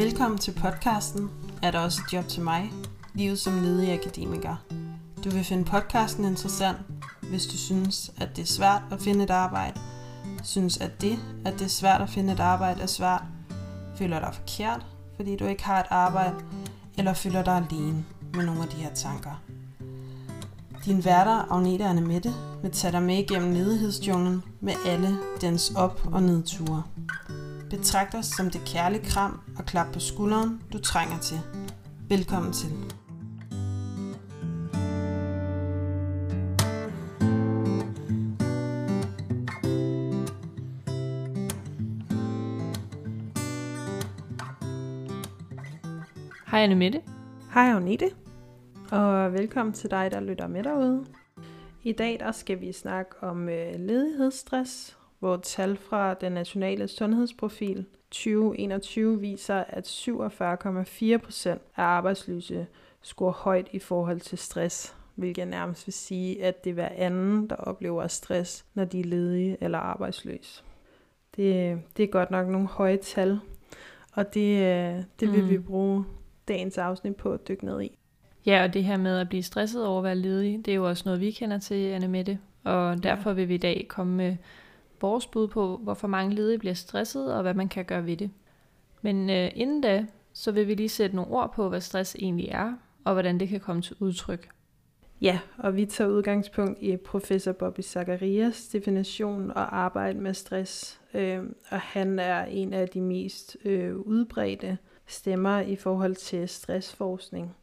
Velkommen til podcasten Er der også et job til mig? Livet som ledig akademiker. Du vil finde podcasten interessant, hvis du synes, at det er svært at finde et arbejde, synes, at det, at det er svært at finde et arbejde, er svært, føler dig forkert, fordi du ikke har et arbejde, eller føler dig alene med nogle af de her tanker. Din værter, Agnete og Mette, vil tage dig med igennem ledighedsjunglen med alle dens op- og nedture. Betragt os som det kærlige kram og klap på skulderen, du trænger til. Velkommen til. Hej Anne Mette. Hej Agnete, og velkommen til dig, der lytter med derude. I dag der skal vi snakke om øh, ledighedsstress, hvor tal fra den nationale sundhedsprofil 2021 viser, at 47,4 procent af arbejdsløse scorer højt i forhold til stress, hvilket nærmest vil sige, at det er hver anden, der oplever stress, når de er ledige eller arbejdsløse. Det, det er godt nok nogle høje tal, og det, øh, det vil mm. vi bruge dagens afsnit på at dykke ned i. Ja, og det her med at blive stresset over at være ledig, det er jo også noget, vi kender til, Anne Mette. Og derfor vil vi i dag komme med vores bud på, hvorfor mange ledige bliver stresset, og hvad man kan gøre ved det. Men øh, inden da, så vil vi lige sætte nogle ord på, hvad stress egentlig er, og hvordan det kan komme til udtryk. Ja, og vi tager udgangspunkt i professor Bobby Zacharias definition og arbejde med stress. Øh, og han er en af de mest øh, udbredte stemmer i forhold til stressforskning.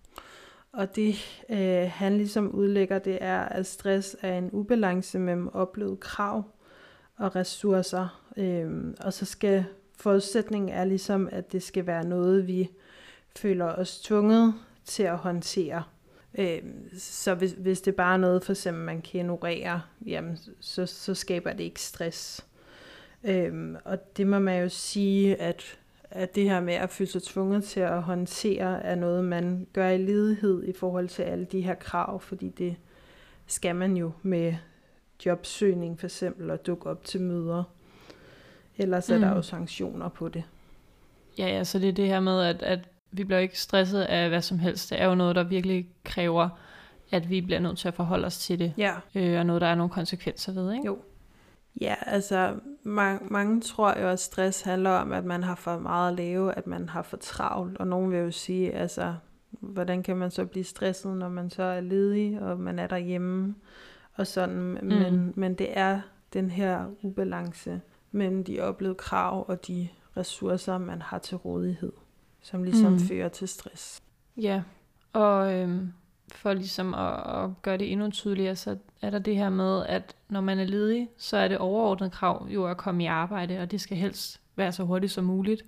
Og det øh, han ligesom udlægger, det er, at stress er en ubalance mellem oplevet krav og ressourcer. Øh, og så skal forudsætningen er ligesom, at det skal være noget, vi føler os tvunget til at håndtere. Øh, så hvis, hvis det bare er noget, for eksempel man kan ignorere, jamen, så, så skaber det ikke stress. Øh, og det må man jo sige, at at det her med at føle sig tvunget til at håndtere er noget, man gør i ledighed i forhold til alle de her krav, fordi det skal man jo med jobsøgning for eksempel, og dukke op til møder. Ellers mm. er der mm. jo sanktioner på det. Ja, ja, så det er det her med, at, at vi bliver ikke stresset af hvad som helst. Det er jo noget, der virkelig kræver, at vi bliver nødt til at forholde os til det. Ja. Øh, og noget, der er nogle konsekvenser ved, ikke? Jo. Ja, altså mange, mange tror jo, at stress handler om, at man har for meget at lave, at man har for travlt, og nogen vil jo sige, altså, hvordan kan man så blive stresset, når man så er ledig, og man er derhjemme, og sådan, mm. men, men det er den her ubalance mellem de oplevede krav og de ressourcer, man har til rådighed, som ligesom mm. fører til stress. Ja, og øhm, for ligesom at, at gøre det endnu tydeligere, så er der det her med, at når man er ledig, så er det overordnet krav jo at komme i arbejde, og det skal helst være så hurtigt som muligt.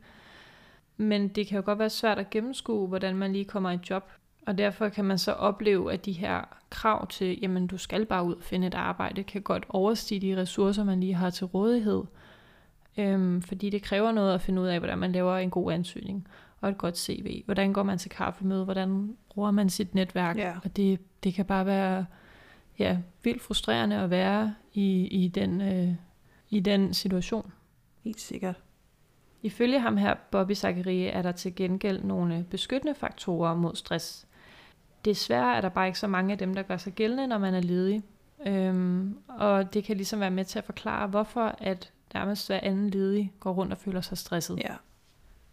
Men det kan jo godt være svært at gennemskue, hvordan man lige kommer i job. Og derfor kan man så opleve, at de her krav til, jamen du skal bare ud og finde et arbejde, kan godt overstige de ressourcer, man lige har til rådighed. Øhm, fordi det kræver noget at finde ud af, hvordan man laver en god ansøgning og et godt CV. Hvordan går man til kaffemøde? Hvordan bruger man sit netværk? Ja. Og det, det kan bare være ja, vildt frustrerende at være i, i, den, øh, i den situation. Helt sikkert. Ifølge ham her, Bobby Zachary, er der til gengæld nogle beskyttende faktorer mod stress. Desværre er der bare ikke så mange af dem, der gør sig gældende, når man er ledig. Øhm, og det kan ligesom være med til at forklare, hvorfor at nærmest hver anden ledig går rundt og føler sig stresset. Ja.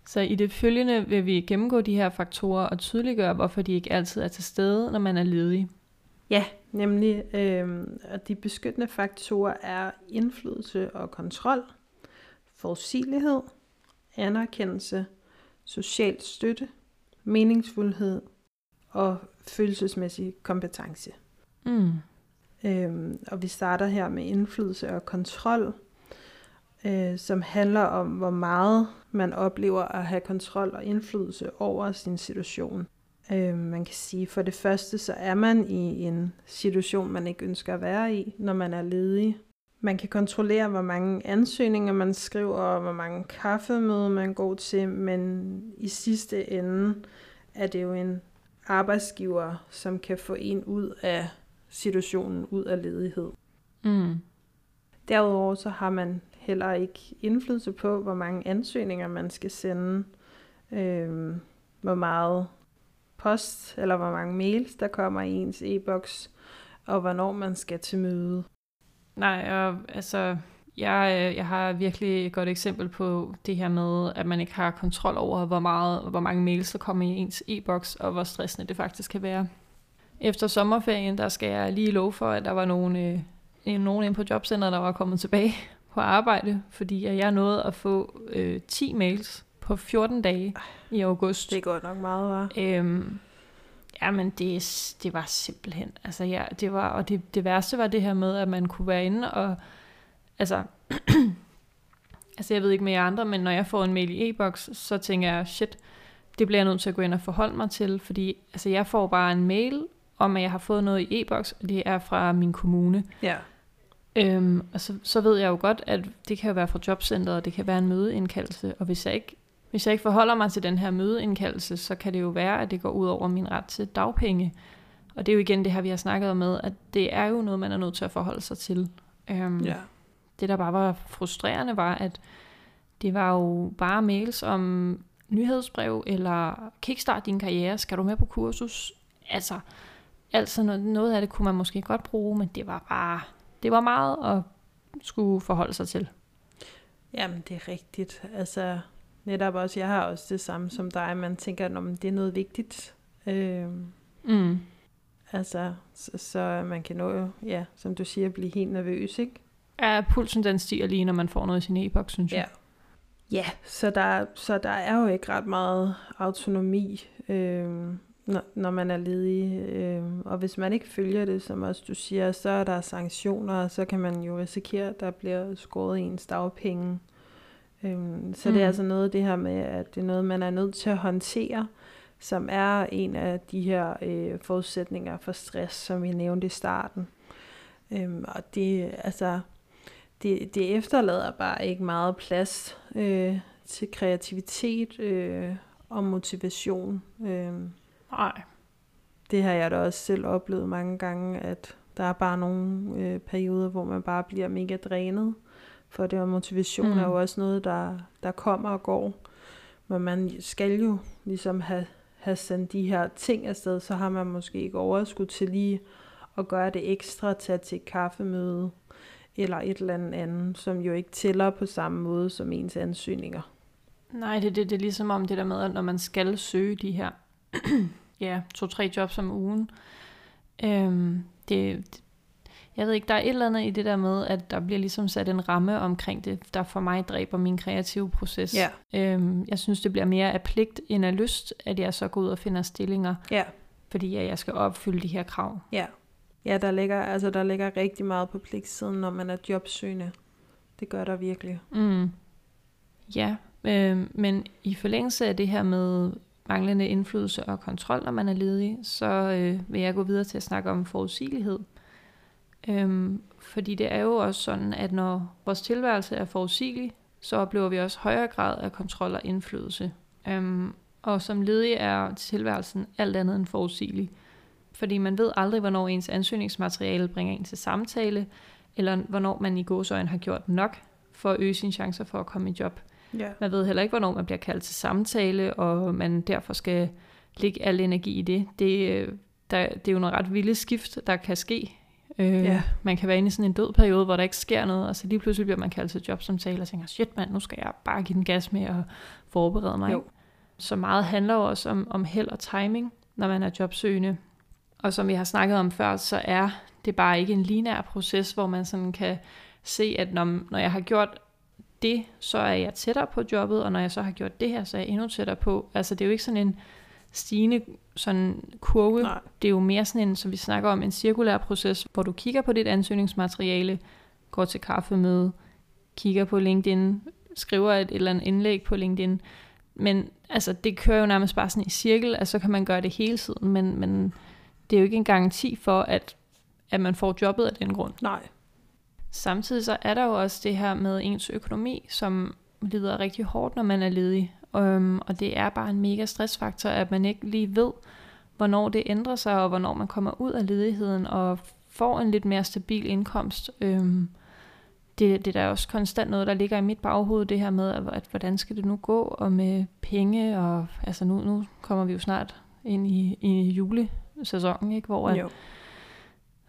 Så i det følgende vil vi gennemgå de her faktorer og tydeliggøre, hvorfor de ikke altid er til stede, når man er ledig. Ja, nemlig, øh, at de beskyttende faktorer er indflydelse og kontrol, forudsigelighed, anerkendelse, social støtte, meningsfuldhed og følelsesmæssig kompetence. Mm. Øhm, og vi starter her med indflydelse og kontrol, øh, som handler om, hvor meget man oplever at have kontrol og indflydelse over sin situation. Øh, man kan sige, for det første, så er man i en situation, man ikke ønsker at være i, når man er ledig. Man kan kontrollere, hvor mange ansøgninger man skriver, og hvor mange kaffemøder man går til, men i sidste ende er det jo en arbejdsgiver, som kan få en ud af situationen, ud af ledighed. Mm. Derudover så har man heller ikke indflydelse på, hvor mange ansøgninger man skal sende. øh, hvor meget post eller hvor mange mails, der kommer i ens e-boks, og hvornår man skal til møde. Nej, og altså, jeg, jeg har virkelig et godt eksempel på det her med, at man ikke har kontrol over, hvor, meget, hvor mange mails der kommer i ens e-boks, og hvor stressende det faktisk kan være. Efter sommerferien, der skal jeg lige love for, at der var nogen, øh, nogen inde på jobcenteret, der var kommet tilbage på arbejde, fordi jeg nåede at få øh, 10 mails på 14 dage i august. Det går nok meget, var. Øhm, ja, men det, det var simpelthen, altså ja, det var, og det, det værste var det her med, at man kunne være inde og, altså, altså jeg ved ikke med jer andre, men når jeg får en mail i e-boks, så tænker jeg, shit, det bliver jeg nødt til at gå ind og forholde mig til, fordi altså, jeg får bare en mail om, at jeg har fået noget i e-boks, og det er fra min kommune. Ja. Øhm, og så, så ved jeg jo godt, at det kan jo være fra jobcentret, og det kan være en mødeindkaldelse, og hvis jeg ikke hvis jeg ikke forholder mig til den her mødeindkaldelse, så kan det jo være, at det går ud over min ret til dagpenge. Og det er jo igen det her, vi har snakket om med, at det er jo noget, man er nødt til at forholde sig til. Øhm, ja. Det, der bare var frustrerende, var, at det var jo bare mails om nyhedsbrev, eller kickstart din karriere, skal du med på kursus? Altså, altså noget, af det kunne man måske godt bruge, men det var bare, det var meget at skulle forholde sig til. Jamen, det er rigtigt. Altså, netop også, jeg har også det samme som dig, man tænker, at det er noget vigtigt. Øh, mm. Altså, så, så man kan nå, ja, som du siger, blive helt nervøs, ikke? Ja, pulsen den stiger lige, når man får noget i sin e-boks, synes jeg. Ja, ja så, der, så der er jo ikke ret meget autonomi, øh, når, når man er ledig. Øh, og hvis man ikke følger det, som også du siger, så er der sanktioner, og så kan man jo risikere, at der bliver skåret ens dagpenge. Øhm, så mm. det er mm. altså noget det her med, at det er noget, man er nødt til at håndtere, som er en af de her øh, forudsætninger for stress, som vi nævnte i starten. Øhm, og det, altså, det, det efterlader bare ikke meget plads øh, til kreativitet øh, og motivation. Øh, Nej. Det har jeg da også selv oplevet mange gange, at der er bare nogle øh, perioder, hvor man bare bliver mega drænet for det, og motivation mm. er jo også noget, der, der kommer og går. Men man skal jo ligesom have, have sendt de her ting afsted, så har man måske ikke overskud til lige at gøre det ekstra, tage til et kaffemøde, eller et eller andet andet, som jo ikke tæller på samme måde som ens ansøgninger. Nej, det, det, det er ligesom om det der med, at når man skal søge de her ja, to-tre jobs om ugen, øhm, det, jeg ved ikke, der er et eller andet i det der med, at der bliver ligesom sat en ramme omkring det, der for mig dræber min kreative proces. Ja. Øhm, jeg synes, det bliver mere af pligt end af lyst, at jeg så går ud og finder stillinger, ja. fordi jeg skal opfylde de her krav. Ja, ja der, ligger, altså, der ligger rigtig meget på pligtsiden, når man er jobsøgende. Det gør der virkelig. Mm. Ja, øh, men i forlængelse af det her med manglende indflydelse og kontrol, når man er ledig, så øh, vil jeg gå videre til at snakke om forudsigelighed. Øhm, fordi det er jo også sådan, at når vores tilværelse er forudsigelig, så oplever vi også højere grad af kontrol og indflydelse. Øhm, og som ledig er tilværelsen alt andet end forudsigelig. Fordi man ved aldrig, hvornår ens ansøgningsmateriale bringer en til samtale, eller hvornår man i gåsøjne har gjort nok for at øge sine chancer for at komme i job. Ja. Man ved heller ikke, hvornår man bliver kaldt til samtale, og man derfor skal lægge al energi i det. Det, øh, der, det er jo noget ret vilde skift, der kan ske Øh, ja. Man kan være inde i sådan en død periode, hvor der ikke sker noget, og så lige pludselig bliver man kaldt til jobsamtale og tænker, shit mand, nu skal jeg bare give den gas med at forberede mig. Jo. Så meget handler jo også om, om held og timing, når man er jobsøgende. Og som vi har snakket om før, så er det bare ikke en linær proces, hvor man sådan kan se, at når, når jeg har gjort det, så er jeg tættere på jobbet, og når jeg så har gjort det her, så er jeg endnu tættere på. Altså det er jo ikke sådan en stigende sådan kurve. Nej. Det er jo mere sådan en, som vi snakker om, en cirkulær proces, hvor du kigger på dit ansøgningsmateriale, går til kaffemøde, kigger på LinkedIn, skriver et, et eller andet indlæg på LinkedIn. Men altså, det kører jo nærmest bare sådan i cirkel, altså så kan man gøre det hele tiden, men, men det er jo ikke en garanti for, at, at man får jobbet af den grund. Nej. Samtidig så er der jo også det her med ens økonomi, som lider rigtig hårdt, når man er ledig. Um, og det er bare en mega stressfaktor, at man ikke lige ved, hvornår det ændrer sig, og hvornår man kommer ud af ledigheden og får en lidt mere stabil indkomst. Um, det, det er da også konstant noget, der ligger i mit baghoved, det her med, at, at hvordan skal det nu gå, og med penge, og altså nu, nu kommer vi jo snart ind i, i julesæsonen, ikke? hvor at,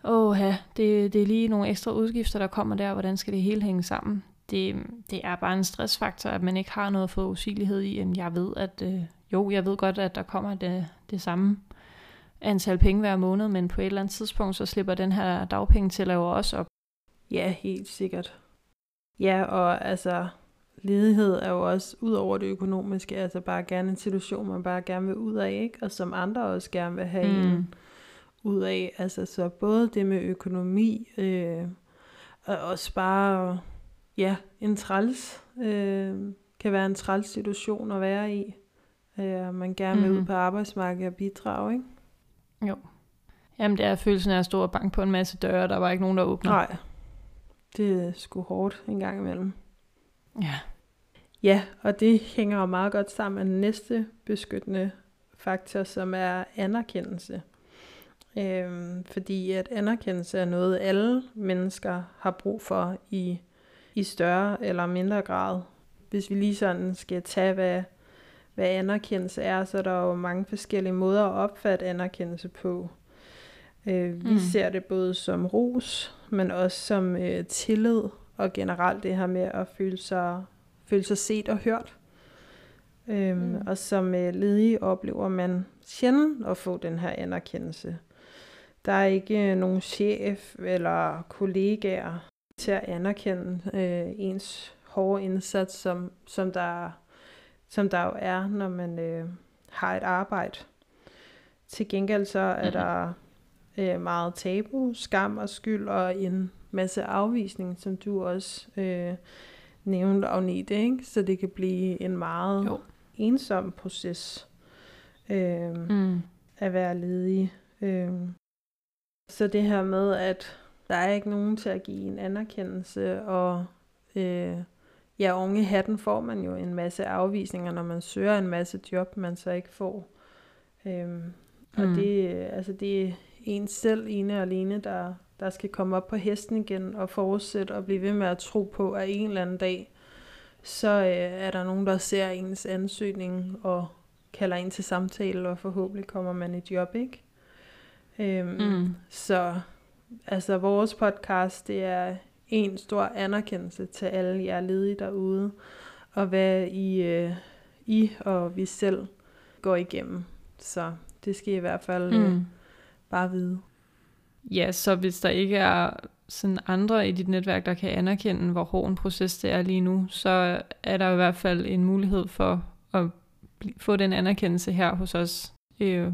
åh ja, det, det er lige nogle ekstra udgifter, der kommer der, hvordan skal det hele hænge sammen? Det, det er bare en stressfaktor, at man ikke har noget forudsigelighed i, end jeg ved, at øh, jo, jeg ved godt, at der kommer det, det samme antal penge hver måned, men på et eller andet tidspunkt, så slipper den her dagpenge til jo også op. Ja, helt sikkert. Ja, og altså, ledighed er jo også ud over det økonomiske, altså bare gerne en situation, man bare gerne vil ud af, ikke? Og som andre også gerne vil have mm. en ud af. Altså, så både det med økonomi, øh, og også bare, ja, en træls, øh, kan være en træls situation at være i. Øh, man gerne vil ud Mhm. på arbejdsmarkedet og bidrage, ikke? Jo. Jamen, det er følelsen af at stå og banke på en masse døre, der var ikke nogen, der åbner. Nej, det er sgu hårdt en gang imellem. Ja. Ja, og det hænger jo meget godt sammen med den næste beskyttende faktor, som er anerkendelse. Øhm, fordi at anerkendelse er noget, alle mennesker har brug for i, i større eller mindre grad. Hvis vi lige sådan skal tage, hvad, hvad anerkendelse er, så er der jo mange forskellige måder at opfatte anerkendelse på. Øh, vi Mm. ser det både som ros, men også som øh, tillid, og generelt det her med at føle sig, føle sig set og hørt. Øhm, Mm. mm. Og som øh, ledig oplever man sjældent at få den her anerkendelse. Der er ikke øh, nogen chef eller kollegaer til at anerkende øh, ens hårde indsats, som, som, der, som der jo er, når man øh, har et arbejde. Til gengæld så er Mhm. der øh, meget tabu, skam og skyld og en masse afvisning, som du også øh, nævnte, Agnete, ikke? Så det kan blive en meget Jo. ensom proces øh, mm. At være ledig. Øh. Så det her med, at der er ikke nogen til at give en anerkendelse, og øh, ja, unge hatten får man jo en masse afvisninger, når man søger en masse job, man så ikke får. Øh, og Mm. det, altså det er en selv ene og alene, der, der skal komme op på hesten igen og fortsætte og blive ved med at tro på, at en eller anden dag, så øh, er der nogen, der ser ens ansøgning og kalder ind til samtale, og forhåbentlig kommer man i job, ikke? Øhm, Mm. Så altså vores podcast, det er en stor anerkendelse til alle jer ledige derude, og hvad I, øh, I og vi selv går igennem. Så det skal I i hvert fald øh, Mm. bare vide. Ja, så hvis der ikke er sådan andre i dit netværk, der kan anerkende, hvor hård en proces det er lige nu, så er der i hvert fald en mulighed for at få den anerkendelse her hos os. Øh,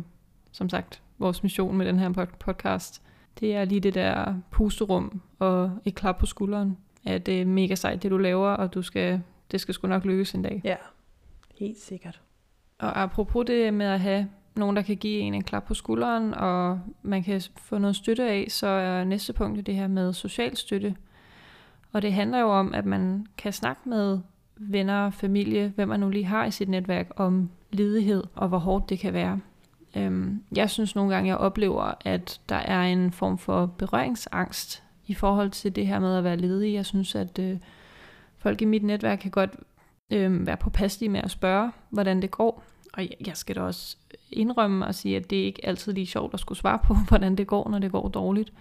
som sagt, vores mission med den her pod- podcast, det er lige det der pusterum og et klap på skulderen. At det er mega sejt, det du laver, og du skal, det skal sgu nok lykkes en dag. Ja, helt sikkert. Og apropos det med at have nogen, der kan give en en klap på skulderen, og man kan få noget støtte af, så er næste punkt jo det her med social støtte. Og det handler jo om, at man kan snakke med venner, familie, hvem man nu lige har i sit netværk, om ledighed og hvor hårdt det kan være. Øhm, jeg synes nogle gange, jeg oplever, at der er en form for berøringsangst i forhold til det her med at være ledig. Jeg synes, at øh, folk i mit netværk kan godt øh, være påpasselige med at spørge, hvordan det går. Og jeg, skal da også indrømme og sige, at det er ikke altid lige sjovt at skulle svare på, hvordan det går, når det går dårligt.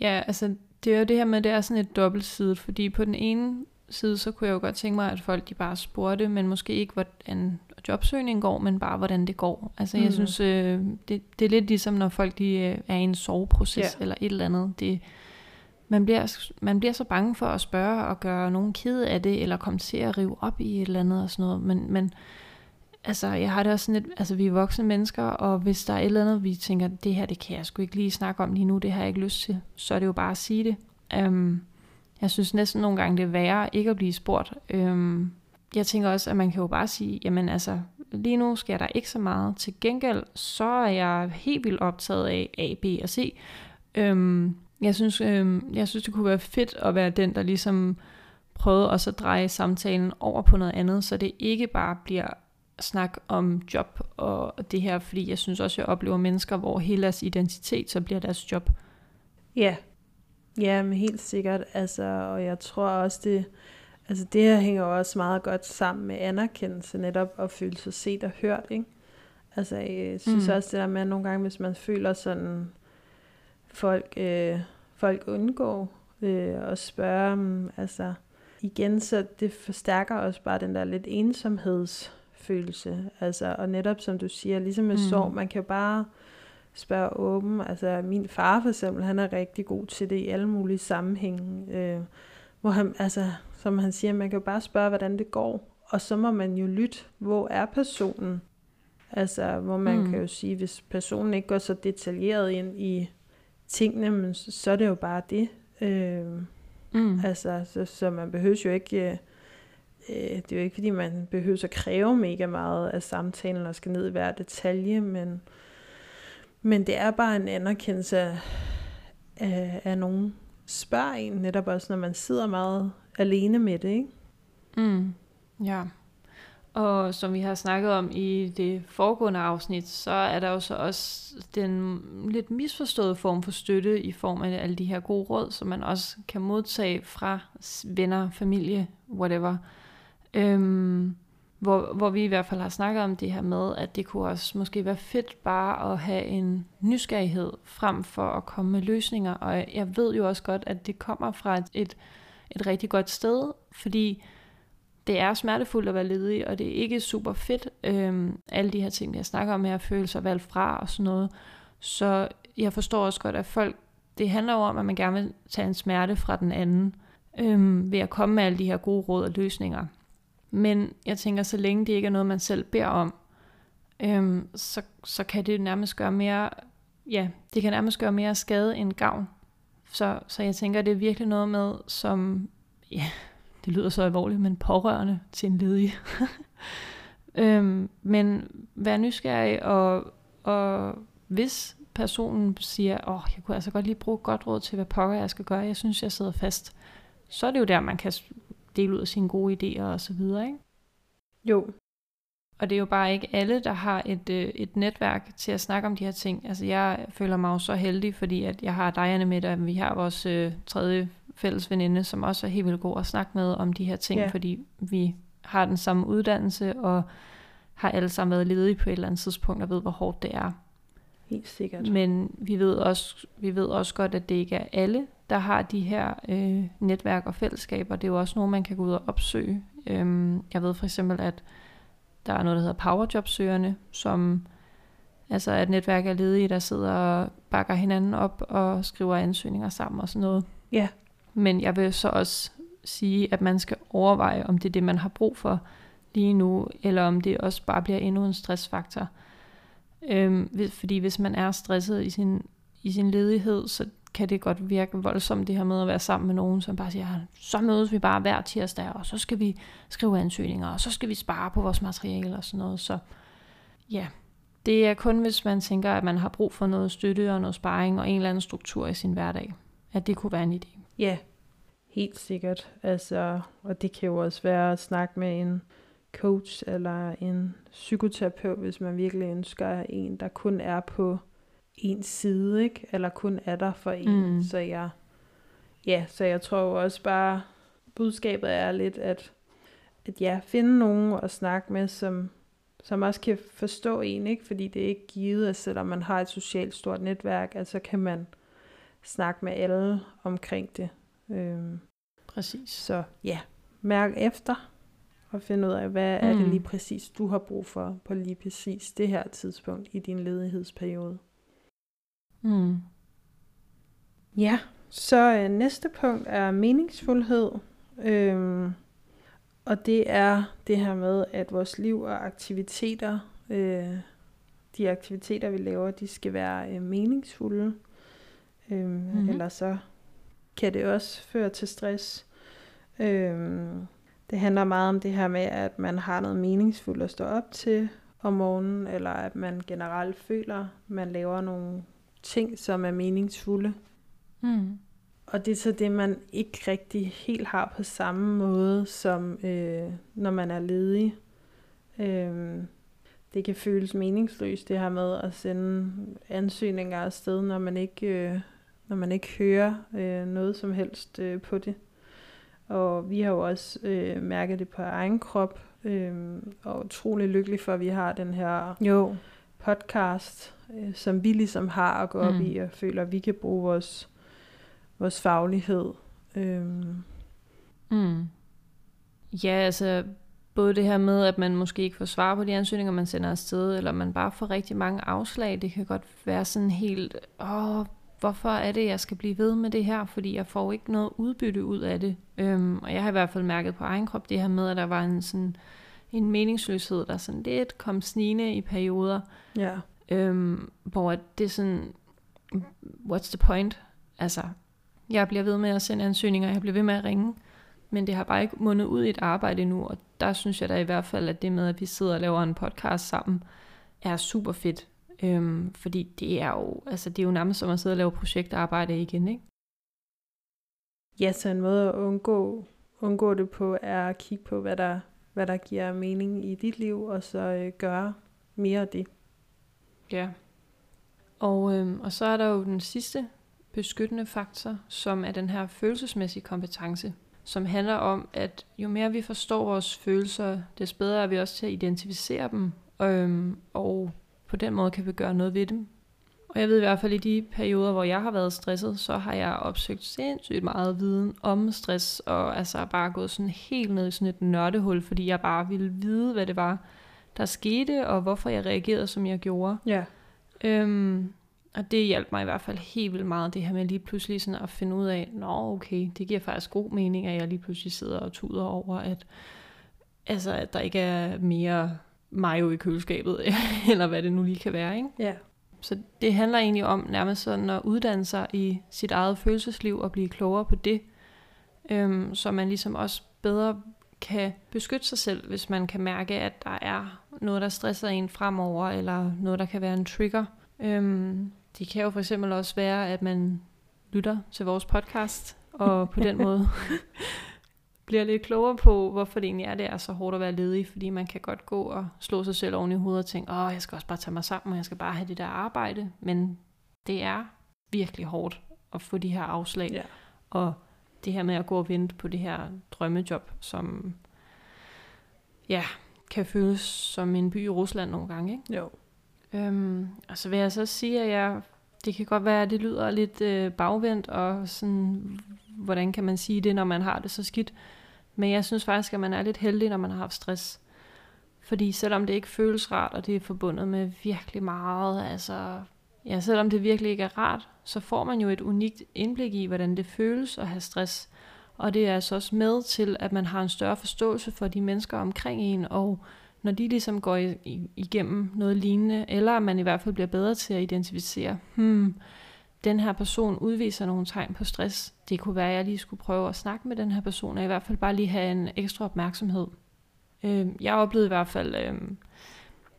Ja, altså det er jo det her med, at det er sådan et dobbeltsidigt, fordi på den ene side, så kunne jeg jo godt tænke mig, at folk de bare spurgte, men måske ikke, hvordan jobsøgningen går, men bare, hvordan det går. Altså jeg Mm. synes, øh, det, det er lidt ligesom, når folk de, øh, er i en soveproces Ja. eller et eller andet. Det, man, bliver, man bliver så bange for at spørge og gøre nogen ked af det, eller komme til at rive op i et eller andet og sådan noget. Men, men altså, jeg har det også sådan lidt, altså vi er voksne mennesker, og hvis der er et eller andet, vi tænker, det her, det kan jeg sgu ikke lige snakke om lige nu, det har jeg ikke lyst til, så er det jo bare at sige det. Um, jeg synes næsten nogle gange, det er værre ikke at blive spurgt. Um, jeg tænker også, at man kan jo bare sige, jamen altså, lige nu sker der ikke så meget. Til gengæld, så er jeg helt vildt optaget af A, B og C. Um, jeg, synes, um, jeg synes, det kunne være fedt at være den, der ligesom prøvede også at dreje samtalen over på noget andet, så det ikke bare bliver snak om job og det her, fordi jeg synes også, jeg oplever mennesker, hvor hele deres identitet så bliver deres job. Ja, Ja, men helt sikkert. Altså, og jeg tror også, det, altså det her hænger også meget godt sammen med anerkendelse, netop at føle sig set og hørt, ikke? Altså, jeg synes mm. også det der med, at nogle gange, hvis man føler sådan, folk, øh, folk undgår øh, at spørge, altså igen, så det forstærker også bare den der lidt ensomhedsfølelse. Altså, og netop som du siger, ligesom med mm. sorg, man kan jo bare spørge åben. Altså min far for eksempel, han er rigtig god til det i alle mulige sammenhænge. Øh, hvor han, altså, som han siger, man kan jo bare spørge, hvordan det går. Og så må man jo lytte, hvor er personen? Altså, hvor man mm. kan jo sige, hvis personen ikke går så detaljeret ind i tingene, men så, så er det jo bare det. Øh, mm. Altså, så, så man behøver jo ikke... Øh, det er jo ikke, fordi man behøver at kræve mega meget af samtalen og skal ned i hver detalje, men men det er bare en anerkendelse af, af, af nogen spørger en, netop også når man sidder meget alene med det, ikke? Mm, ja. Og som vi har snakket om i det foregående afsnit, så er der jo så også den lidt misforståede form for støtte i form af alle de her gode råd, som man også kan modtage fra venner, familie, whatever. Øhm, hvor, hvor vi i hvert fald har snakket om det her med, at det kunne også måske være fedt bare at have en nysgerrighed frem for at komme med løsninger. Og jeg ved jo også godt, at det kommer fra et, et, et rigtig godt sted, fordi det er smertefuldt at være ledig, og det er ikke super fedt. Øhm, alle de her ting, jeg snakker om her, følelser valgt fra og sådan noget. Så jeg forstår også godt, at folk, det handler jo om, at man gerne vil tage en smerte fra den anden, øhm, ved at komme med alle de her gode råd og løsninger. Men jeg tænker, så længe det ikke er noget, man selv beder om, øhm, så, så kan det nærmest gøre mere, ja, det kan nærmest gøre mere skade end gavn. Så, så jeg tænker, det er virkelig noget med, som, ja, det lyder så alvorligt, men pårørende til en ledig. øhm, men vær nysgerrig, og, og hvis personen siger, åh, oh, jeg kunne altså godt lige bruge godt råd til, hvad pokker jeg skal gøre, jeg synes, jeg sidder fast, så er det jo der, man kan dele ud af sine gode idéer og så videre, ikke? Jo. Og det er jo bare ikke alle, der har et, øh, et netværk til at snakke om de her ting. Altså jeg føler mig jo så heldig, fordi at jeg har dig, Anne, med, og vi har vores øh, tredje fælles veninde, som også er helt vildt god at snakke med om de her ting, ja. fordi vi har den samme uddannelse, og har alle sammen været ledige på et eller andet tidspunkt, og ved, hvor hårdt det er. Helt sikkert. Men vi ved også, vi ved også godt, at det ikke er alle, der har de her øh, netværk og fællesskaber. Det er jo også nogle, man kan gå ud og opsøge. Øhm, jeg ved for eksempel, at der er noget, der hedder Powerjobsøgerne, som altså et netværk af ledige, der sidder og bakker hinanden op og skriver ansøgninger sammen og sådan noget. Ja. Men jeg vil så også sige, at man skal overveje, om det er det, man har brug for lige nu, eller om det også bare bliver endnu en stressfaktor. Øhm, fordi hvis man er stresset i sin, i sin ledighed, så kan det godt virke voldsomt, det her med at være sammen med nogen, som bare siger, ah, så mødes vi bare hver tirsdag, og så skal vi skrive ansøgninger, og så skal vi spare på vores materiale og sådan noget. Så ja, det er kun, hvis man tænker, at man har brug for noget støtte og noget sparring og en eller anden struktur i sin hverdag, at det kunne være en idé. Ja, helt sikkert. Altså, og det kan jo også være at snakke med en coach eller en psykoterapeut, hvis man virkelig ønsker en, der kun er på en side, ikke? Eller kun er der for en. Mm. Så jeg, ja, så jeg tror jo også bare, budskabet er lidt, at, at ja, finde nogen at snakke med, som, som også kan forstå en, ikke? Fordi det er ikke givet, at selvom man har et socialt stort netværk, altså kan man snakke med alle omkring det. Øhm, Præcis. Så ja, mærk efter og finde ud af, hvad mm. er det mm. lige præcis, du har brug for på lige præcis det her tidspunkt i din ledighedsperiode. Mm. Ja, så øh, næste punkt er meningsfuldhed. Øhm, og det er det her med, at vores liv og aktiviteter, øh, de aktiviteter, vi laver, de skal være øh, meningsfulde. Øhm, mm-hmm. Ellers så kan det også føre til stress. Øhm, det handler meget om det her med, at man har noget meningsfuldt at stå op til om morgenen, eller at man generelt føler, at man laver nogle ting, som er meningsfulde. Mm. Og det er så det, man ikke rigtig helt har på samme måde, som øh, når man er ledig. Øh, det kan føles meningsløst, det her med at sende ansøgninger afsted, når man ikke øh, når man ikke hører øh, noget som helst øh, på det. Og vi har jo også øh, mærket det på egen krop, øh, og utrolig lykkelig for, at vi har den her jo. podcast, øh, som vi ligesom har at gå op mm. i, og føler, at vi kan bruge vores, vores faglighed. Øh. Mm. Ja, altså både det her med, at man måske ikke får svar på de ansøgninger, man sender afsted, eller man bare får rigtig mange afslag. Det kan godt være sådan helt, åh, hvorfor er det, jeg skal blive ved med det her, fordi jeg får ikke noget udbytte ud af det. Øhm, og jeg har i hvert fald mærket på egen krop det her med, at der var en sådan en meningsløshed, der sådan lidt kom snigende i perioder. Ja. Øhm, hvor det er sådan, what's the point? Altså, jeg bliver ved med at sende ansøgninger, jeg bliver ved med at ringe, men det har bare ikke mundet ud i et arbejde endnu, og der synes jeg da i hvert fald, at det med, at vi sidder og laver en podcast sammen, er super fedt. Øhm, fordi det er jo, altså det er jo nærmest som at sidde og lave projektarbejde igen, ikke? Ja, så en måde at undgå, undgå det på, er at kigge på, hvad der, hvad der giver mening i dit liv, og så øh, gøre mere af det. Ja. Og, øhm, og så er der jo den sidste beskyttende faktor, som er den her følelsesmæssige kompetence, som handler om, at jo mere vi forstår vores følelser, des bedre er vi også til at identificere dem, øhm, og på den måde kan vi gøre noget ved dem. Og jeg ved i hvert fald i de perioder, hvor jeg har været stresset, så har jeg opsøgt sindssygt meget viden om stress, og altså bare gået sådan helt ned i sådan et nørdehul, fordi jeg bare ville vide, hvad det var, der skete, og hvorfor jeg reagerede, som jeg gjorde. Ja. Øhm, og det hjalp mig i hvert fald helt vildt meget, det her med lige pludselig sådan at finde ud af, nå okay, det giver faktisk god mening, at jeg lige pludselig sidder og tuder over, at, altså, at der ikke er mere mayo i køleskabet, eller hvad det nu lige kan være. Ikke? Ja. Så det handler egentlig om nærmest sådan at uddanne sig i sit eget følelsesliv og blive klogere på det, øhm, så man ligesom også bedre kan beskytte sig selv, hvis man kan mærke, at der er noget, der stresser en fremover, eller noget, der kan være en trigger. Øhm, det kan jo for eksempel også være, at man lytter til vores podcast, og på den måde bliver lidt klogere på, hvorfor det egentlig er, det er så hårdt at være ledig, fordi man kan godt gå og slå sig selv oven i hovedet og tænke, åh, jeg skal også bare tage mig sammen, og jeg skal bare have det der arbejde, men det er virkelig hårdt at få de her afslag, ja. og det her med at gå og vente på det her drømmejob, som ja, kan føles som en by i Rusland nogle gange, ikke? Jo. Øhm, og så vil jeg så sige, at jeg, det kan godt være, at det lyder lidt øh, bagvendt, og sådan, hvordan kan man sige det, når man har det så skidt. Men jeg synes faktisk, at man er lidt heldig, når man har haft stress. Fordi selvom det ikke føles rart, og det er forbundet med virkelig meget, altså, ja, selvom det virkelig ikke er rart, så får man jo et unikt indblik i, hvordan det føles at have stress. Og det er altså også med til, at man har en større forståelse for de mennesker omkring en, og når de ligesom går igennem noget lignende, eller at man i hvert fald bliver bedre til at identificere, hmm, den her person udviser nogle tegn på stress. Det kunne være, at jeg lige skulle prøve at snakke med den her person, og i hvert fald bare lige have en ekstra opmærksomhed. Øh, jeg oplevede i hvert fald, øh,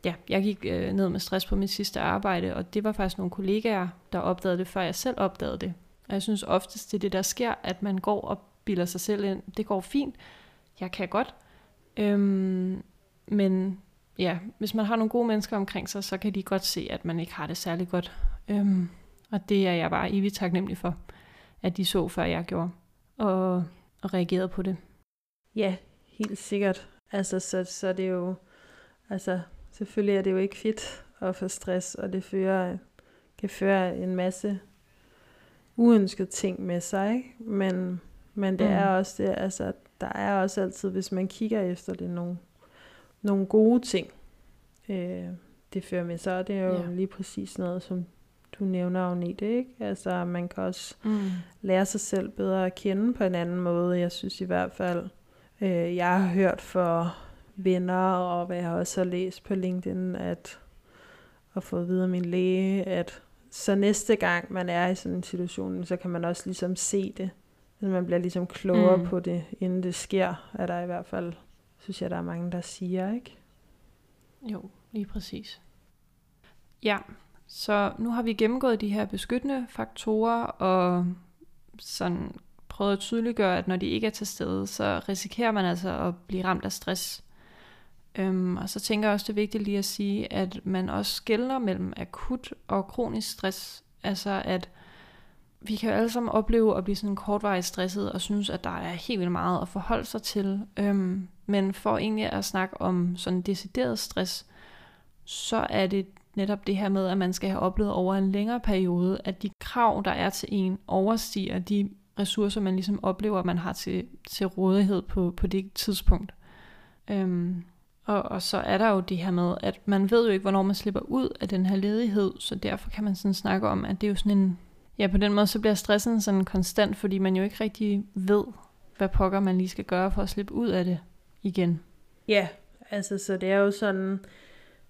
ja, jeg gik øh, ned med stress på mit sidste arbejde, og det var faktisk nogle kollegaer, der opdagede det, før jeg selv opdagede det. Og jeg synes oftest, det er det, der sker, at man går og bilder sig selv ind. Det går fint, jeg kan godt. Øhm, men ja, hvis man har nogle gode mennesker omkring sig, så kan de godt se, at man ikke har det særlig godt. Øhm, og det er jeg bare evigt taknemmelig for, at de så, før jeg gjorde, og, og reagerede på det. Ja, helt sikkert. Altså, så, så det er jo, altså, selvfølgelig er det jo ikke fedt at få stress, og det fører, kan føre en masse uønskede ting med sig, ikke? Men, men det mm. er også det, altså, der er også altid, hvis man kigger efter det, nogle, nogle gode ting, øh, det fører med sig, det er jo ja. lige præcis noget, som du nævner, Agnete, ikke? Altså, man kan også mm. lære sig selv bedre at kende på en anden måde. Jeg synes i hvert fald, øh, jeg har hørt for venner, og hvad jeg også har læst på LinkedIn, at og fået videre min læge, at så næste gang man er i sådan en situation, så kan man også ligesom se det. Så man bliver ligesom klogere mm. på det, inden det sker, er der i hvert fald, synes jeg, der er mange, der siger, ikke? Jo, lige præcis. Ja, så nu har vi gennemgået de her beskyttende faktorer, og sådan prøvet at tydeliggøre, at når de ikke er til stede, så risikerer man altså at blive ramt af stress. Øhm, og så tænker jeg også, det er vigtigt lige at sige, at man også skældner mellem akut og kronisk stress. Altså at vi kan jo alle sammen opleve at blive sådan kortvarigt stresset og synes, at der er helt vildt meget at forholde sig til. Øhm, men for egentlig at snakke om sådan decideret stress, så er det netop det her med, at man skal have oplevet over en længere periode, at de krav, der er til en, overstiger de ressourcer, man ligesom oplever, man har til, til rådighed på, på det tidspunkt. Øhm, og, og så er der jo det her med, at man ved jo ikke, hvornår man slipper ud af den her ledighed, så derfor kan man sådan snakke om, at det er jo sådan en, ja på den måde, så bliver stressen sådan konstant, fordi man jo ikke rigtig ved, hvad pokker man lige skal gøre for at slippe ud af det igen. Ja, altså så det er jo sådan,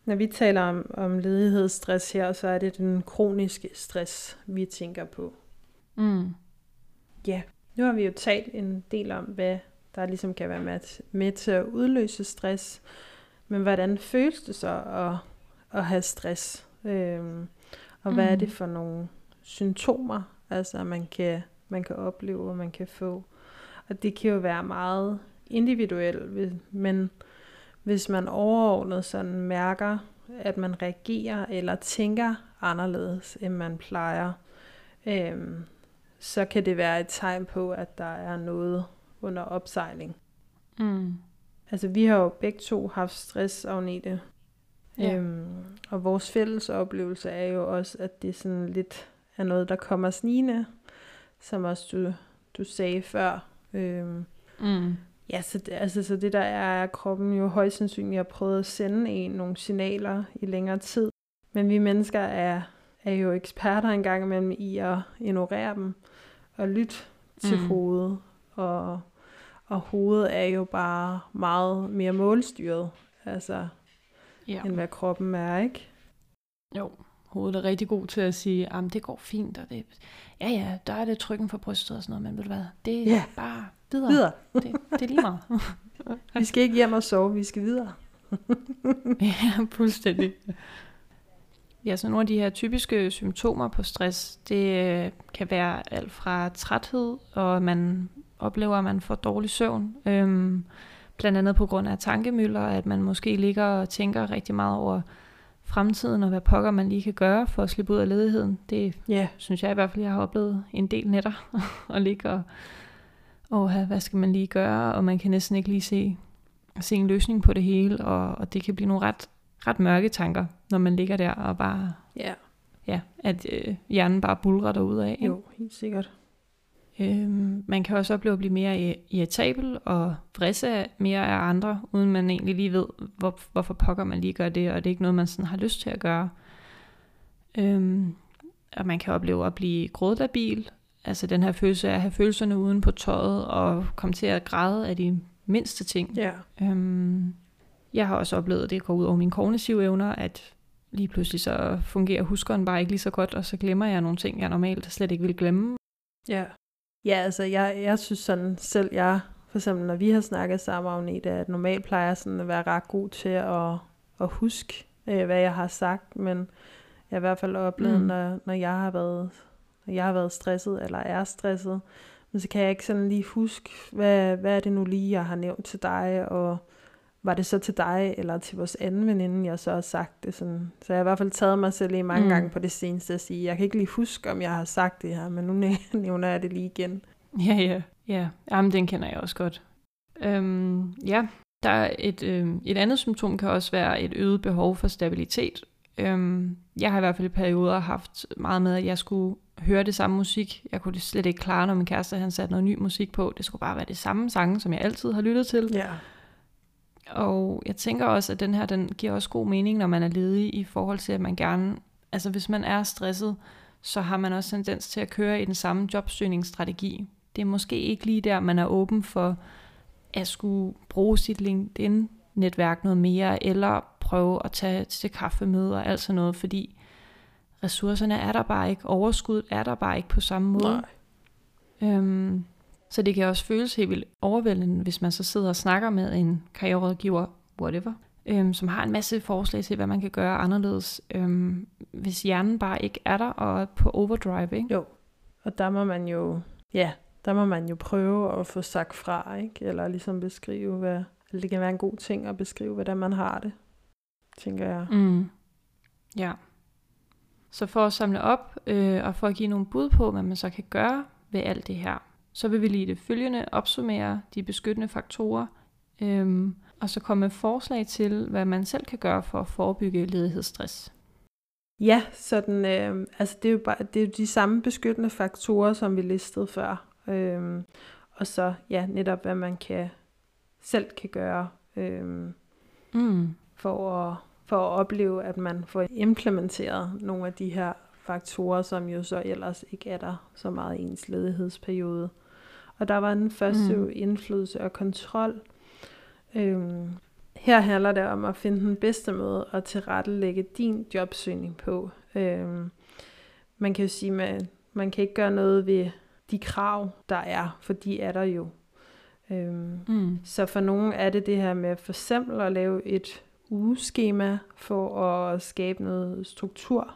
når vi taler om, om ledighedsstress her, så er det den kroniske stress, vi tænker på. Mm. Ja, nu har vi jo talt en del om, hvad der ligesom kan være med, med til at udløse stress. Men hvordan føles det så at, at have stress? Øhm, og hvad mm. er det for nogle symptomer, altså man kan, man kan opleve, og man kan få? Og det kan jo være meget individuelt, men hvis man overordnet sådan mærker, at man reagerer eller tænker anderledes, end man plejer, øhm, så kan det være et tegn på, at der er noget under opsejling. Mm. Altså vi har jo begge to haft stress, Agnete. Ja. Øhm, og vores fælles oplevelse er jo også, at det sådan lidt er noget, der kommer snigende, som også du, du sagde før. Øhm, Mm. ja, så det, altså, så det der er, at kroppen jo højst sandsynligt har prøvet at sende en nogle signaler i længere tid. Men vi mennesker er, er jo eksperter engang imellem i at ignorere dem og lytte til Mm. hovedet. Og, og hovedet er jo bare meget mere målstyret, altså, Ja. end hvad kroppen er, ikke? Jo, hovedet er rigtig god til at sige, at det går fint, og det, ja ja, der er det trykken for brystet og sådan noget, men ved du hvad, det er Ja. bare videre. Videre. Det, det er lige meget. Vi skal ikke hjem og sove, vi skal videre. ja, fuldstændig. Ja, så nogle af de her typiske symptomer på stress, det øh, kan være alt fra træthed, og man oplever, at man får dårlig søvn. Øhm, blandt andet på grund af tankemøller, at man måske ligger og tænker rigtig meget over fremtiden, og hvad pokker man lige kan gøre for at slippe ud af ledigheden. Det Ja, synes jeg i hvert fald, jeg har oplevet en del nætter at ligge og, og hvad skal man lige gøre, og man kan næsten ikke lige se, se en løsning på det hele, og, og det kan blive nogle ret, ret mørke tanker, når man ligger der og bare, ja, ja, at øh, hjernen bare bulrer derudad. Ikke? jo, helt sikkert. Øhm, man kan også opleve at blive mere i- irritabel og vrisse mere af andre, uden man egentlig lige ved, hvor, hvorfor pokker man lige gør det, og det er ikke noget, man sådan har lyst til at gøre. Øhm, og man kan opleve at blive grådlabil, altså den her følelse af at have følelserne uden på tøjet, og komme til at græde af de mindste ting. Ja, Øhm, jeg har også oplevet, at det går ud over mine kognitive evner, at lige pludselig så fungerer huskeren bare ikke lige så godt, og så glemmer jeg nogle ting, jeg normalt slet ikke vil glemme. ja. Ja, altså jeg, jeg synes sådan selv, jeg, for eksempel når vi har snakket sammen, Agnete, at normalt plejer jeg sådan at være ret god til at, at huske, øh, hvad jeg har sagt, men jeg har i hvert fald oplevet, Mm. når, når, jeg har været, når jeg har været stresset, eller er stresset, men så kan jeg ikke sådan lige huske, hvad, hvad er det nu lige, jeg har nævnt til dig, og var det så til dig, eller til vores anden veninde, jeg så har sagt det sådan. Så jeg har i hvert fald taget mig selv i mange Mm. gange på det seneste at sige, jeg kan ikke lige huske, om jeg har sagt det her, men nu næ- nævner jeg det lige igen. Ja, ja. Ja, jamen den kender jeg også godt. Øhm, ja, der er et, øhm, et andet symptom kan også være et øget behov for stabilitet. Øhm, jeg har i hvert fald i perioder haft meget med, at jeg skulle høre det samme musik. Jeg kunne det slet ikke klare, når min kæreste han satte noget ny musik på. Det skulle bare være det samme sange, som jeg altid har lyttet til. Ja. Og jeg tænker også, at den her, den giver også god mening, når man er ledig, i forhold til, at man gerne, altså hvis man er stresset, så har man også tendens til at køre i den samme jobsøgningsstrategi. Det er måske ikke lige der, man er åben for at skulle bruge sit LinkedIn-netværk noget mere, eller prøve at tage til kaffemøder og alt sådan noget, fordi ressourcerne er der bare ikke, overskuddet er der bare ikke på samme måde. Nej. Øhm, så det kan også føles helt vildt overvældende, hvis man så sidder og snakker med en karriererådgiver, whatever, øhm, som har en masse forslag til, hvad man kan gøre anderledes, øhm, hvis hjernen bare ikke er der og er på overdrive. Ikke? Jo, og der må man jo, ja, der må man jo prøve at få sagt fra, ikke? Eller ligesom beskrive, hvad, eller det kan være en god ting at beskrive, hvordan man har det, tænker jeg. Mm. Ja. Så for at samle op øh, og for at give nogle bud på, hvad man så kan gøre ved alt det her, så vil vi lige det følgende opsummere de beskyttende faktorer, øh, og så komme med forslag til, hvad man selv kan gøre for at forebygge ledighedsstress. Ja, sådan, øh, altså det er, jo bare, det er jo de samme beskyttende faktorer, som vi listede før. Øh, og så ja, netop hvad man kan selv kan gøre øh, mm. for, at, for at opleve, at man får implementeret nogle af de her faktorer, som jo så ellers ikke er der så meget i ens ledighedsperiode. Og der var den første mm. indflydelse og kontrol. Øhm, her handler det om at finde den bedste måde at tilrettelægge din jobsøgning på. Øhm, man kan jo sige, at man kan ikke gøre noget ved de krav, der er, for de er der jo. Øhm, mm. Så for nogen er det det her med for eksempel at lave et ugeskema for at skabe noget struktur.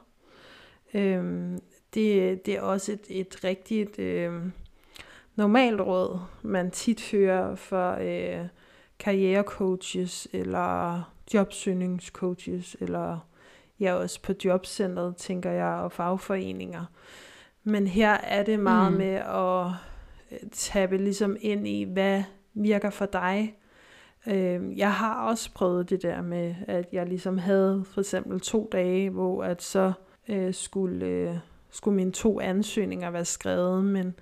Øhm, det, det er også et, et rigtigt øh, normalt råd, man tit hører for øh, karrierecoaches eller jobsøgningscoaches eller ja, også på jobcentret, tænker jeg, og fagforeninger. Men her er det meget mm. med at øh, tabe ligesom ind i, hvad virker for dig. Øh, jeg har også prøvet det der med, at jeg ligesom havde for eksempel to dage, hvor at så øh, skulle, øh, skulle mine to ansøgninger være skrevet, men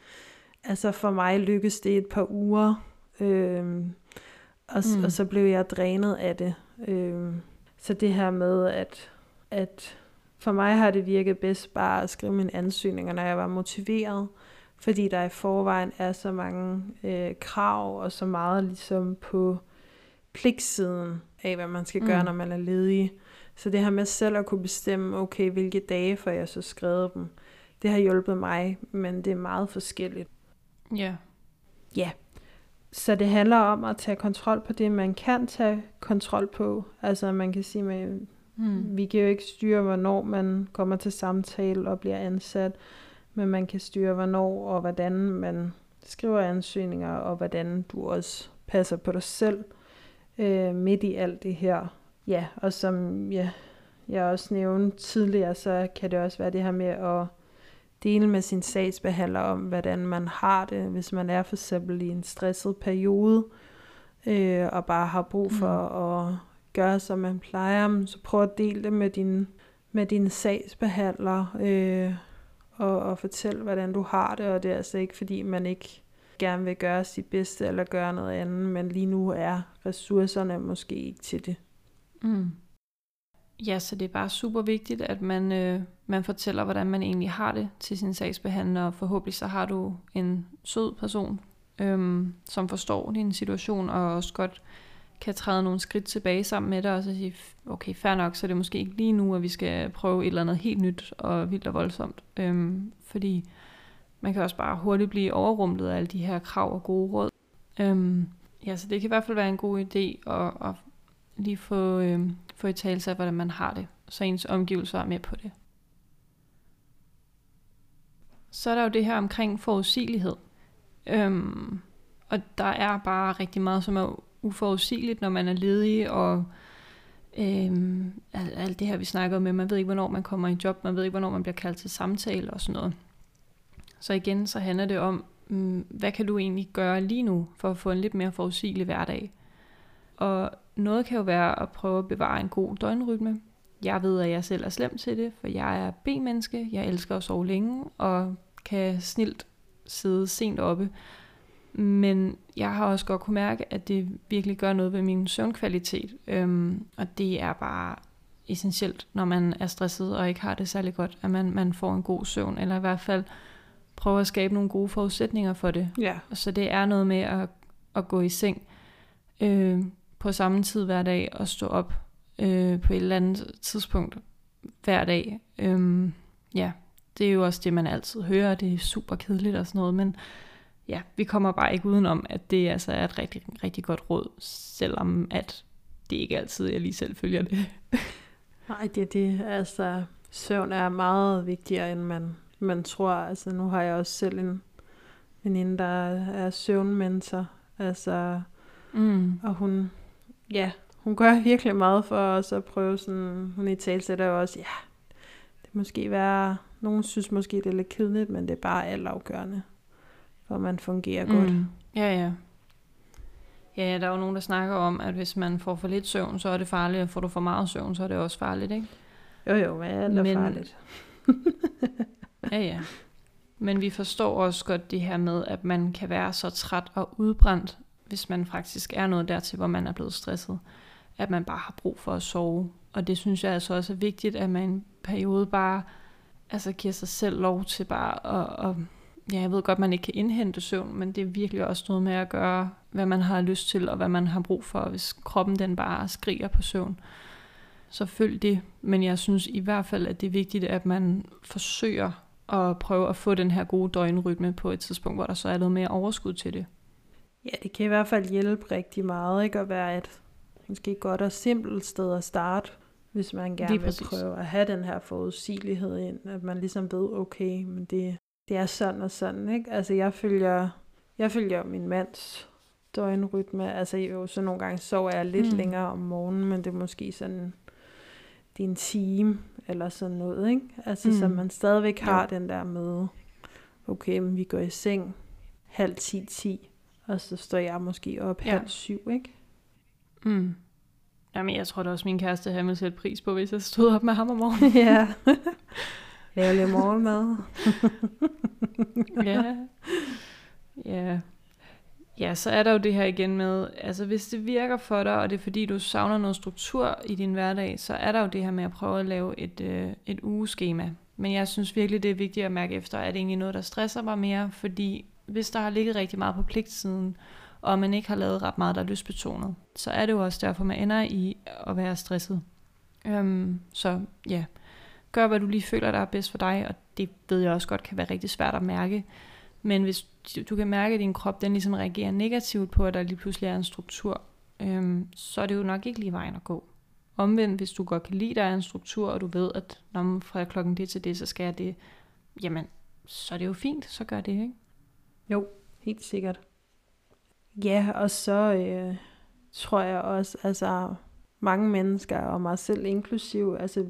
altså for mig lykkedes det et par uger, øh, og, mm. og så blev jeg drænet af det. Øh, så det her med, at, at for mig har det virket bedst bare at skrive mine ansøgninger, når jeg var motiveret, fordi der i forvejen er så mange øh, krav og så meget ligesom på pligtsiden af, hvad man skal mm. gøre, når man er ledig. Så det her med selv at kunne bestemme, okay, hvilke dage får jeg så skrevet dem, det har hjulpet mig, men det er meget forskelligt. Ja. Ja. Så det handler om at tage kontrol på det, man kan tage kontrol på. Altså man kan sige, at mm. vi kan jo ikke styre, hvornår man kommer til samtale og bliver ansat, men man kan styre, hvornår og hvordan man skriver ansøgninger, og hvordan du også passer på dig selv øh, midt i alt det her. Ja, og som ja, jeg også nævnte tidligere, så kan det også være det her med at dele med sin sagsbehandler om, hvordan man har det, hvis man er for eksempel i en stresset periode, øh, og bare har brug for mm. at gøre, som man plejer, så prøv at dele det med din, med din sagsbehandler, øh, og, og fortælle, hvordan du har det, og det er altså ikke, fordi man ikke gerne vil gøre sit bedste, eller gøre noget andet, men lige nu er ressourcerne måske ikke til det. Mm. Ja, så det er bare super vigtigt, at man, øh, man fortæller, hvordan man egentlig har det til sin sagsbehandler, og forhåbentlig så har du en sød person, øhm, som forstår din situation, og også godt kan træde nogle skridt tilbage sammen med dig, og så sige, okay, fair nok, så det er måske ikke lige nu, at vi skal prøve et eller andet helt nyt og vildt og voldsomt. Øhm, fordi man kan også bare hurtigt blive overrumlet af alle de her krav og gode råd. Øhm, ja, så det kan i hvert fald være en god idé at, at lige få, øhm, få i tale sig, hvordan man har det, så ens omgivelser er med på det. Så er der jo det her omkring forudsigelighed. Øhm, og der er bare rigtig meget, som er uforudsigeligt, når man er ledig, og øhm, alt, alt det her, vi snakker om, man ved ikke, hvornår man kommer i job, man ved ikke, hvornår man bliver kaldt til samtale og sådan noget. Så igen, så handler det om, mm, hvad kan du egentlig gøre lige nu, for at få en lidt mere forudsigelig hverdag? Og noget kan jo være at prøve at bevare en god døgnrytme. Jeg ved, at jeg selv er slem til det, for jeg er B-menneske. Jeg elsker at sove længe, og kan snilt sidde sent oppe. Men jeg har også godt kunne mærke, at det virkelig gør noget ved min søvnkvalitet. Øhm, og det er bare essentielt, når man er stresset og ikke har det særlig godt, at man, man får en god søvn, eller i hvert fald prøver at skabe nogle gode forudsætninger for det. Ja. Så det er noget med at, at gå i seng øh, på samme tid hver dag og stå op øh, på et eller andet tidspunkt hver dag. Øh, ja, det er jo også det, man altid hører, det er super kedeligt og sådan noget, men ja, vi kommer bare ikke udenom, at det altså er et rigtig, rigtig godt råd, selvom at det ikke altid, jeg lige selv følger det. Nej, det er det. Altså, søvn er meget vigtigere, end man, man tror. Altså, nu har jeg også selv en veninde, der er søvnmentor. Altså, mm. og hun, ja, hun gør virkelig meget for os at prøve sådan, hun i talsætter jo også, ja, det måske være, nogen synes måske, det er lidt kedeligt, men det er bare altafgørende, for man fungerer mm. godt. Ja, ja. Ja, der er jo nogen, der snakker om, at hvis man får for lidt søvn, så er det farligt, og får du for meget søvn, så er det også farligt, ikke? Jo, jo, men alt er men... farligt. ja, ja. Men vi forstår også godt det her med, at man kan være så træt og udbrændt, hvis man faktisk er noget dertil, hvor man er blevet stresset, at man bare har brug for at sove. Og det synes jeg altså også er vigtigt, at man en periode bare altså giver sig selv lov til bare at, at ja, jeg ved godt, man ikke kan indhente søvn, men det er virkelig også noget med at gøre, hvad man har lyst til, og hvad man har brug for, hvis kroppen den bare skriger på søvn. Så følg det, men jeg synes i hvert fald, at det er vigtigt, at man forsøger at prøve at få den her gode døgnrytme på et tidspunkt, hvor der så er noget mere overskud til det. Ja, det kan i hvert fald hjælpe rigtig meget, ikke? At være et måske godt og simpelt sted at starte, hvis man gerne vil præcis. prøve at have den her forudsigelighed ind, at man ligesom ved, okay, men det, det er sådan og sådan, ikke? Altså jeg følger, jeg følger min mands døgnrytme, altså jo, så nogle gange sover jeg lidt mm. længere om morgenen, men det er måske sådan, det er en time, eller sådan noget, ikke? Altså mm. så man stadigvæk har ja. den der med, okay, men vi går i seng halv ti, ti, og så står jeg måske op ja. halv syv, ikke? Mm. Jamen, jeg tror da også, min kæreste havde sætte pris på, hvis jeg stod op med ham om morgenen. ja. Lave lidt morgenmad. ja. Ja. Ja, så er der jo det her igen med, altså hvis det virker for dig, og det er fordi, du savner noget struktur i din hverdag, så er der jo det her med at prøve at lave et, øh, et ugeskema. Men jeg synes virkelig, det er vigtigt at mærke efter, at det egentlig noget, der stresser mig mere, fordi hvis der har ligget rigtig meget på pligtsiden, og man ikke har lavet ret meget, der er lystbetonet, så er det jo også derfor, man ender i at være stresset. Øhm, så ja, gør hvad du lige føler, der er bedst for dig, og det ved jeg også godt kan være rigtig svært at mærke. Men hvis du kan mærke, at din krop den ligesom reagerer negativt på, at der lige pludselig er en struktur, øhm, så er det jo nok ikke lige vejen at gå. Omvendt, hvis du godt kan lide, at der er en struktur, og du ved, at når man fra klokken det til det, så skal jeg det, jamen, så er det jo fint, så gør det, ikke? Jo, helt sikkert. Ja, og så øh, tror jeg også, altså mange mennesker, og mig selv inklusiv, altså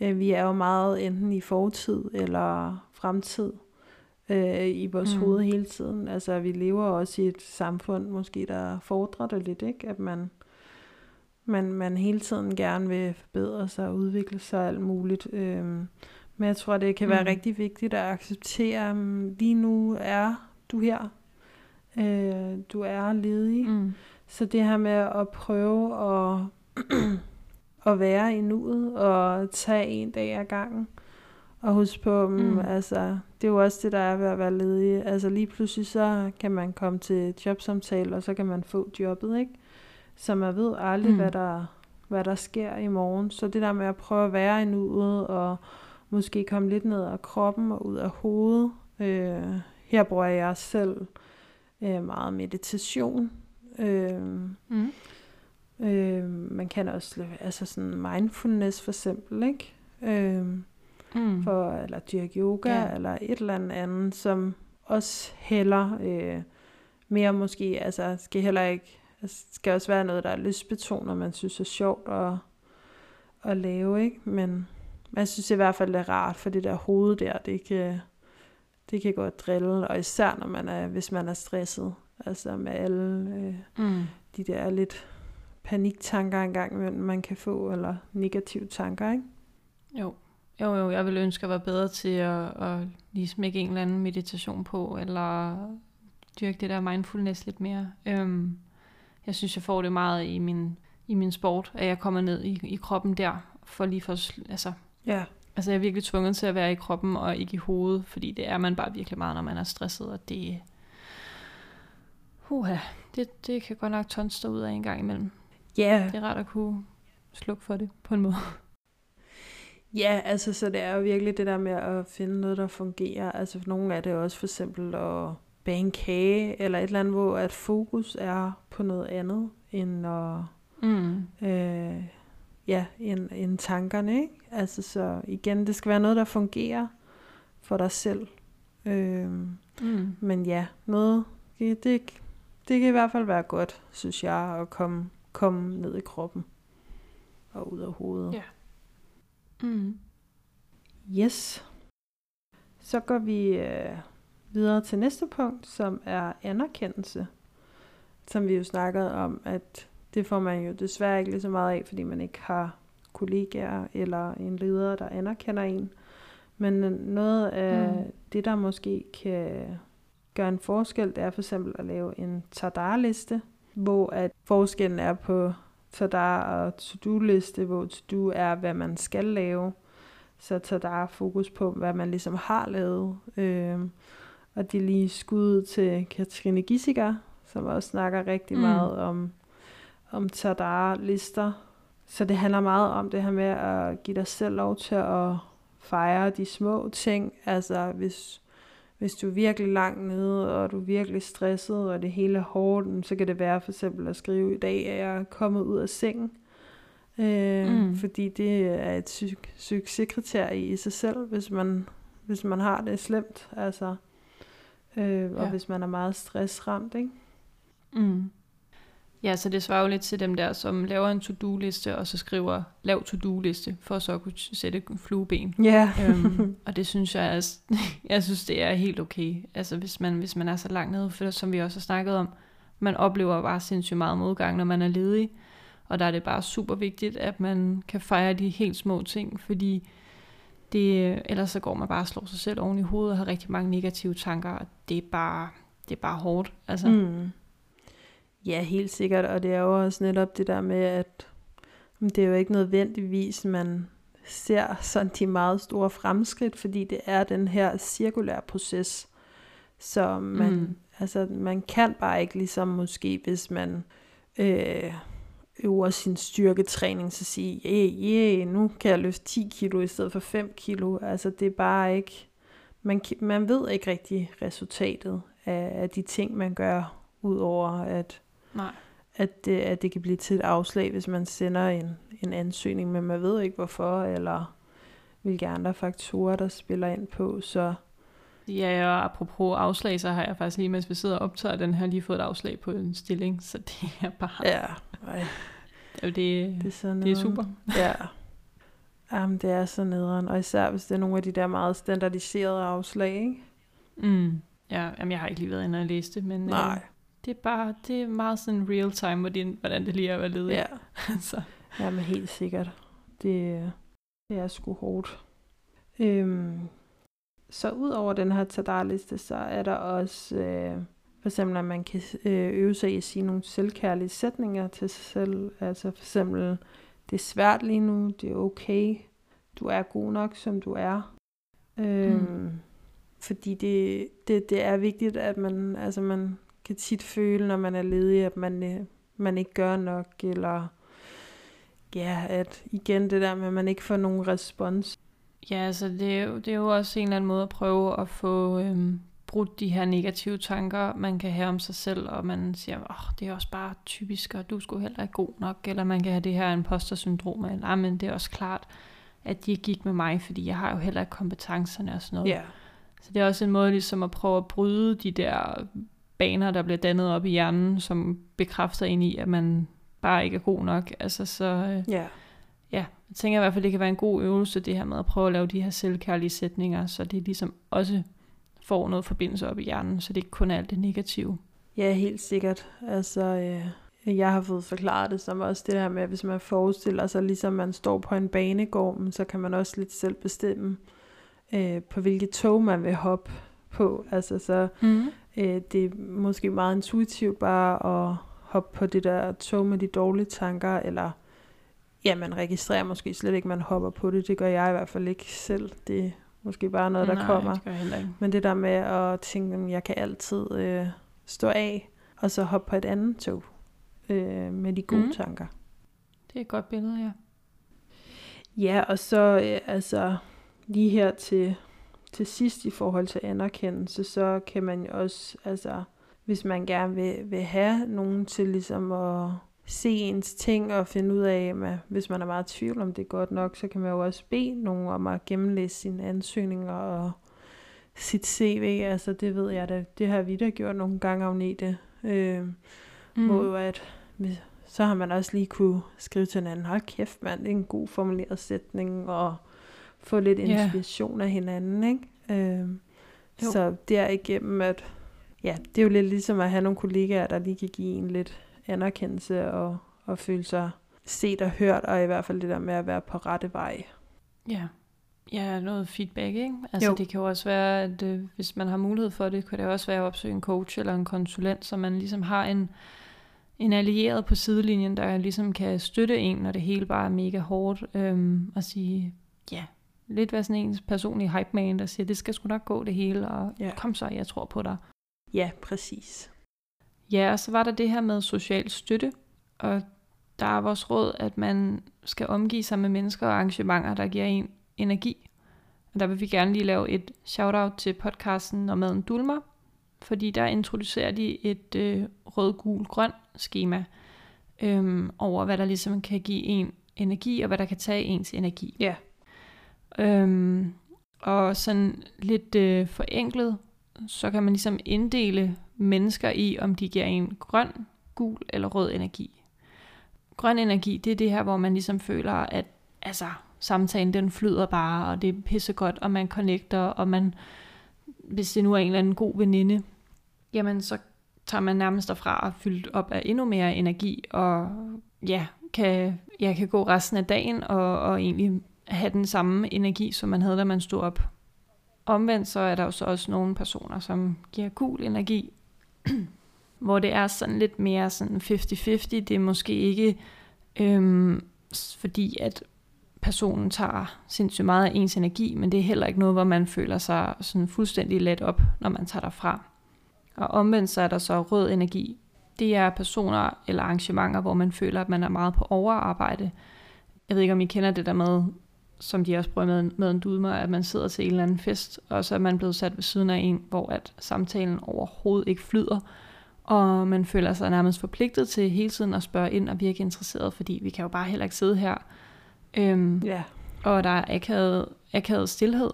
øh, vi er jo meget enten i fortid eller fremtid øh, i vores mm. hoved hele tiden. Altså vi lever også i et samfund, måske der fordrer det lidt, ikke? At man, man, man hele tiden gerne vil forbedre sig og udvikle sig alt muligt. Øh, men jeg tror, det kan være mm. rigtig vigtigt at acceptere, at lige nu er du her. Øh, du er ledig. Mm. Så det her med at prøve at, at være i nuet og tage en dag ad gangen. Og husk på, mm. mm. altså, det er jo også det, der er ved at være ledig. Altså lige pludselig så kan man komme til jobsamtale, og så kan man få jobbet, ikke? Så man ved aldrig, mm. hvad, der, hvad der sker i morgen. Så det der med at prøve at være i nuet, og måske komme lidt ned af kroppen og ud af hovedet. Øh, her bruger jeg selv øh, meget meditation. Øh, mm. øh, man kan også, altså sådan mindfulness for eksempel, ikke? Øh, mm. for, eller dyrke yoga, ja. eller et eller andet, som også heller øh, mere måske, altså skal heller ikke, altså, skal også være noget, der er lystbetonet, man synes er sjovt at, at lave, ikke? Men jeg synes i hvert fald, det er rart, for det der hoved der, det kan, det kan godt drille, og især når man er, hvis man er stresset, altså med alle øh, mm. de der lidt paniktanker engang, man kan få, eller negative tanker, ikke? Jo. Jo, jo, jeg vil ønske at være bedre til at, at lige smække en eller anden meditation på, eller dyrke det der mindfulness lidt mere. Øhm, jeg synes, jeg får det meget i min, i min sport, at jeg kommer ned i, i kroppen der, for lige for, altså, ja. Altså jeg er virkelig tvunget til at være i kroppen og ikke i hovedet, fordi det er man bare virkelig meget, når man er stresset, og det, uha, det, det kan godt nok tonse ud af en gang imellem. Ja. Yeah. Det er rart at kunne slukke for det på en måde. Ja, altså så det er jo virkelig det der med at finde noget, der fungerer. Altså for nogle er det også for eksempel at bage en kage, eller et eller andet, hvor at fokus er på noget andet, end at, mm. øh, ja, end, end tankerne, ikke? Altså så igen, det skal være noget, der fungerer for dig selv. Øh, mm. Men ja, noget, det, det, det kan i hvert fald være godt, synes jeg, at komme, komme ned i kroppen og ud af hovedet. Ja. Mm. Yes. Så går vi øh, videre til næste punkt, som er anerkendelse. Som vi jo snakkede om, at det får man jo desværre ikke lige så meget af, fordi man ikke har kollegaer eller en leder, der anerkender en. Men noget af mm. det, der måske kan gøre en forskel, det er for eksempel at lave en Tadar-liste, hvor at forskellen er på Tadar og to-do-liste, hvor to-do er, hvad man skal lave. Så Tadar fokus på, hvad man ligesom har lavet. Øhm, og det er lige skud til Katrine Gissiger, som også snakker rigtig mm. meget om, om Tadar-lister. Så det handler meget om det her med at give dig selv lov til at fejre de små ting. Altså hvis, hvis du er virkelig langt nede, og du er virkelig stresset, og det hele er hårdt, så kan det være for eksempel at skrive, i dag er jeg kommet ud af sengen. Øh, mm. Fordi det er et sy- succeskriterie i sig selv, hvis man, hvis man har det slemt. Altså, øh, og ja. hvis man er meget stressramt. Ikke? Mm. Ja, så det svarer jo lidt til dem der, som laver en to-do-liste, og så skriver, lav to-do-liste, for så at kunne sætte flueben. Ja. Yeah. øhm, og det synes jeg, er, jeg synes, det er helt okay. Altså hvis man, hvis man er så langt nede, for som vi også har snakket om, man oplever bare sindssygt meget modgang, når man er ledig. Og der er det bare super vigtigt, at man kan fejre de helt små ting, fordi det, ellers så går man bare og slår sig selv oven i hovedet og har rigtig mange negative tanker, og det er bare, det er bare hårdt. Altså. Mm. Ja, helt sikkert, og det er jo også netop det der med, at det er jo ikke nødvendigvis, man ser sådan de meget store fremskridt, fordi det er den her cirkulære proces, så man, mm. altså, man kan bare ikke ligesom måske, hvis man øh, øver sin styrketræning, så sige, yeah, yeah, nu kan jeg løfte 10 kilo i stedet for 5 kilo. Altså det er bare ikke, man, man ved ikke rigtig resultatet af, af de ting, man gør, udover at Nej. At, det, at det kan blive til et afslag, hvis man sender en, en ansøgning, men man ved ikke hvorfor, eller hvilke andre faktorer, der spiller ind på. Så Ja, og apropos afslag, så har jeg faktisk lige, mens vi sidder og optager den her, lige fået et afslag på en stilling, så det er bare... Ja, ej. Det, det, er sådan det er super. Ja. Jamen, det er så nederen, og især hvis det er nogle af de der meget standardiserede afslag, ikke? Mm. Ja, jamen, jeg har ikke lige været inde og læse det, men... Nej. Øh, det er bare, det er meget sådan real time, hvordan, hvordan det lige er at være ledig. Ja. så. ja, men helt sikkert. Det, det er sgu hårdt. Øhm, så ud over den her tadarliste, så er der også øh, for eksempel, at man kan øh, øve sig i at sige nogle selvkærlige sætninger til sig selv. Altså for eksempel, det er svært lige nu, det er okay, du er god nok, som du er. Øhm, mm. Fordi det, det, det er vigtigt, at man, altså man kan tit føle, når man er ledig, at man, øh, man ikke gør nok, eller ja, at igen det der med, at man ikke får nogen respons. Ja, altså det er, jo, det er jo også en eller anden måde at prøve at få øhm, brudt de her negative tanker, man kan have om sig selv, og man siger, åh, oh, det er også bare typisk, og du skulle heller ikke god nok, eller man kan have det her imposter-syndrom, eller ah, men det er også klart, at de gik med mig, fordi jeg har jo heller ikke kompetencerne og sådan noget. Yeah. Så det er også en måde ligesom at prøve at bryde de der baner, der bliver dannet op i hjernen, som bekræfter ind i, at man bare ikke er god nok. Altså så, øh, ja. ja, jeg tænker i hvert fald, det kan være en god øvelse, det her med at prøve at lave de her selvkærlige sætninger, så det ligesom også får noget forbindelse op i hjernen, så det ikke kun er alt det negative. Ja, helt sikkert. Altså, øh, jeg har fået forklaret det som også det her med, at hvis man forestiller sig, ligesom man står på en banegård, så kan man også lidt selv bestemme, øh, på hvilket tog man vil hoppe på. Altså så mm. øh, det er måske meget intuitivt bare at hoppe på det der tog med de dårlige tanker, eller ja, man registrerer måske slet ikke, man hopper på det. Det gør jeg i hvert fald ikke selv. Det er måske bare noget, der Nej, kommer. Det. Men det der med at tænke, at jeg kan altid øh, stå af, og så hoppe på et andet tog øh, med de gode mm. tanker. Det er et godt billede, ja. Ja, og så øh, altså lige her til til sidst i forhold til anerkendelse, så kan man jo også, altså hvis man gerne vil, vil have nogen til ligesom at se ens ting og finde ud af, at hvis man er meget i tvivl om det er godt nok, så kan man jo også bede nogen om at gennemlæse sine ansøgninger og sit CV. Altså det ved jeg da, det har vi da gjort nogle gange, Agnete. Øh, mm. Hvor at, så har man også lige kunne skrive til en anden, hold kæft mand, det er en god formuleret sætning, og få lidt inspiration af hinanden, ikke? Øh, Jo. så derigennem, at ja, det er jo lidt ligesom at have nogle kollegaer, der lige kan give en lidt anerkendelse og, og føle sig set og hørt, og i hvert fald det der med at være på rette vej. Ja. Ja, noget feedback, ikke? Altså Jo. det kan jo også være, at øh, hvis man har mulighed for det, kan det også være at opsøge en coach eller en konsulent, så man ligesom har en, en allieret på sidelinjen, der ligesom kan støtte en, når det hele bare er mega hårdt, øhm, og sige, ja, lidt være sådan en personlig hype man, der siger, det skal sgu nok gå det hele, og Ja. kom så, jeg tror på dig. Ja, præcis. Ja, og så var der det her med social støtte, og der er vores råd, at man skal omgive sig med mennesker og arrangementer, der giver en energi. Og der vil vi gerne lige lave et shout-out til podcasten Når maden dulmer, fordi der introducerer de et øh, rød-gul-grøn schema øhm, over, hvad der ligesom kan give en energi, og hvad der kan tage ens energi. Ja. Øhm, og sådan lidt øh, forenklet, så kan man ligesom inddele mennesker i, om de giver en grøn, gul eller rød energi. Grøn energi, det er det her, hvor man ligesom føler, at altså, samtalen den flyder bare, og det er pissegodt, og man connecter, og man, hvis det nu er en eller anden god veninde, jamen så tager man nærmest derfra og fyldt op af endnu mere energi, og ja, kan, jeg kan gå resten af dagen og, og egentlig have den samme energi, som man havde, da man stod op. Omvendt så er der jo så også nogle personer, som giver gul energi, hvor det er sådan lidt mere sådan 50-50. Det er måske ikke øhm, fordi, at personen tager sindssygt meget af ens energi, men det er heller ikke noget, hvor man føler sig sådan fuldstændig let op, når man tager derfra. Og omvendt så er der så rød energi. Det er personer eller arrangementer, hvor man føler, at man er meget på overarbejde. Jeg ved ikke, om I kender det der med, som de også prøver med, med en dudmer, at man sidder til en eller anden fest, og så er man blevet sat ved siden af en, hvor at samtalen overhovedet ikke flyder, og man føler sig nærmest forpligtet til hele tiden at spørge ind og virke interesseret, fordi vi kan jo bare heller ikke sidde her. Øhm, Ja, og der er akavet, akavet stillhed.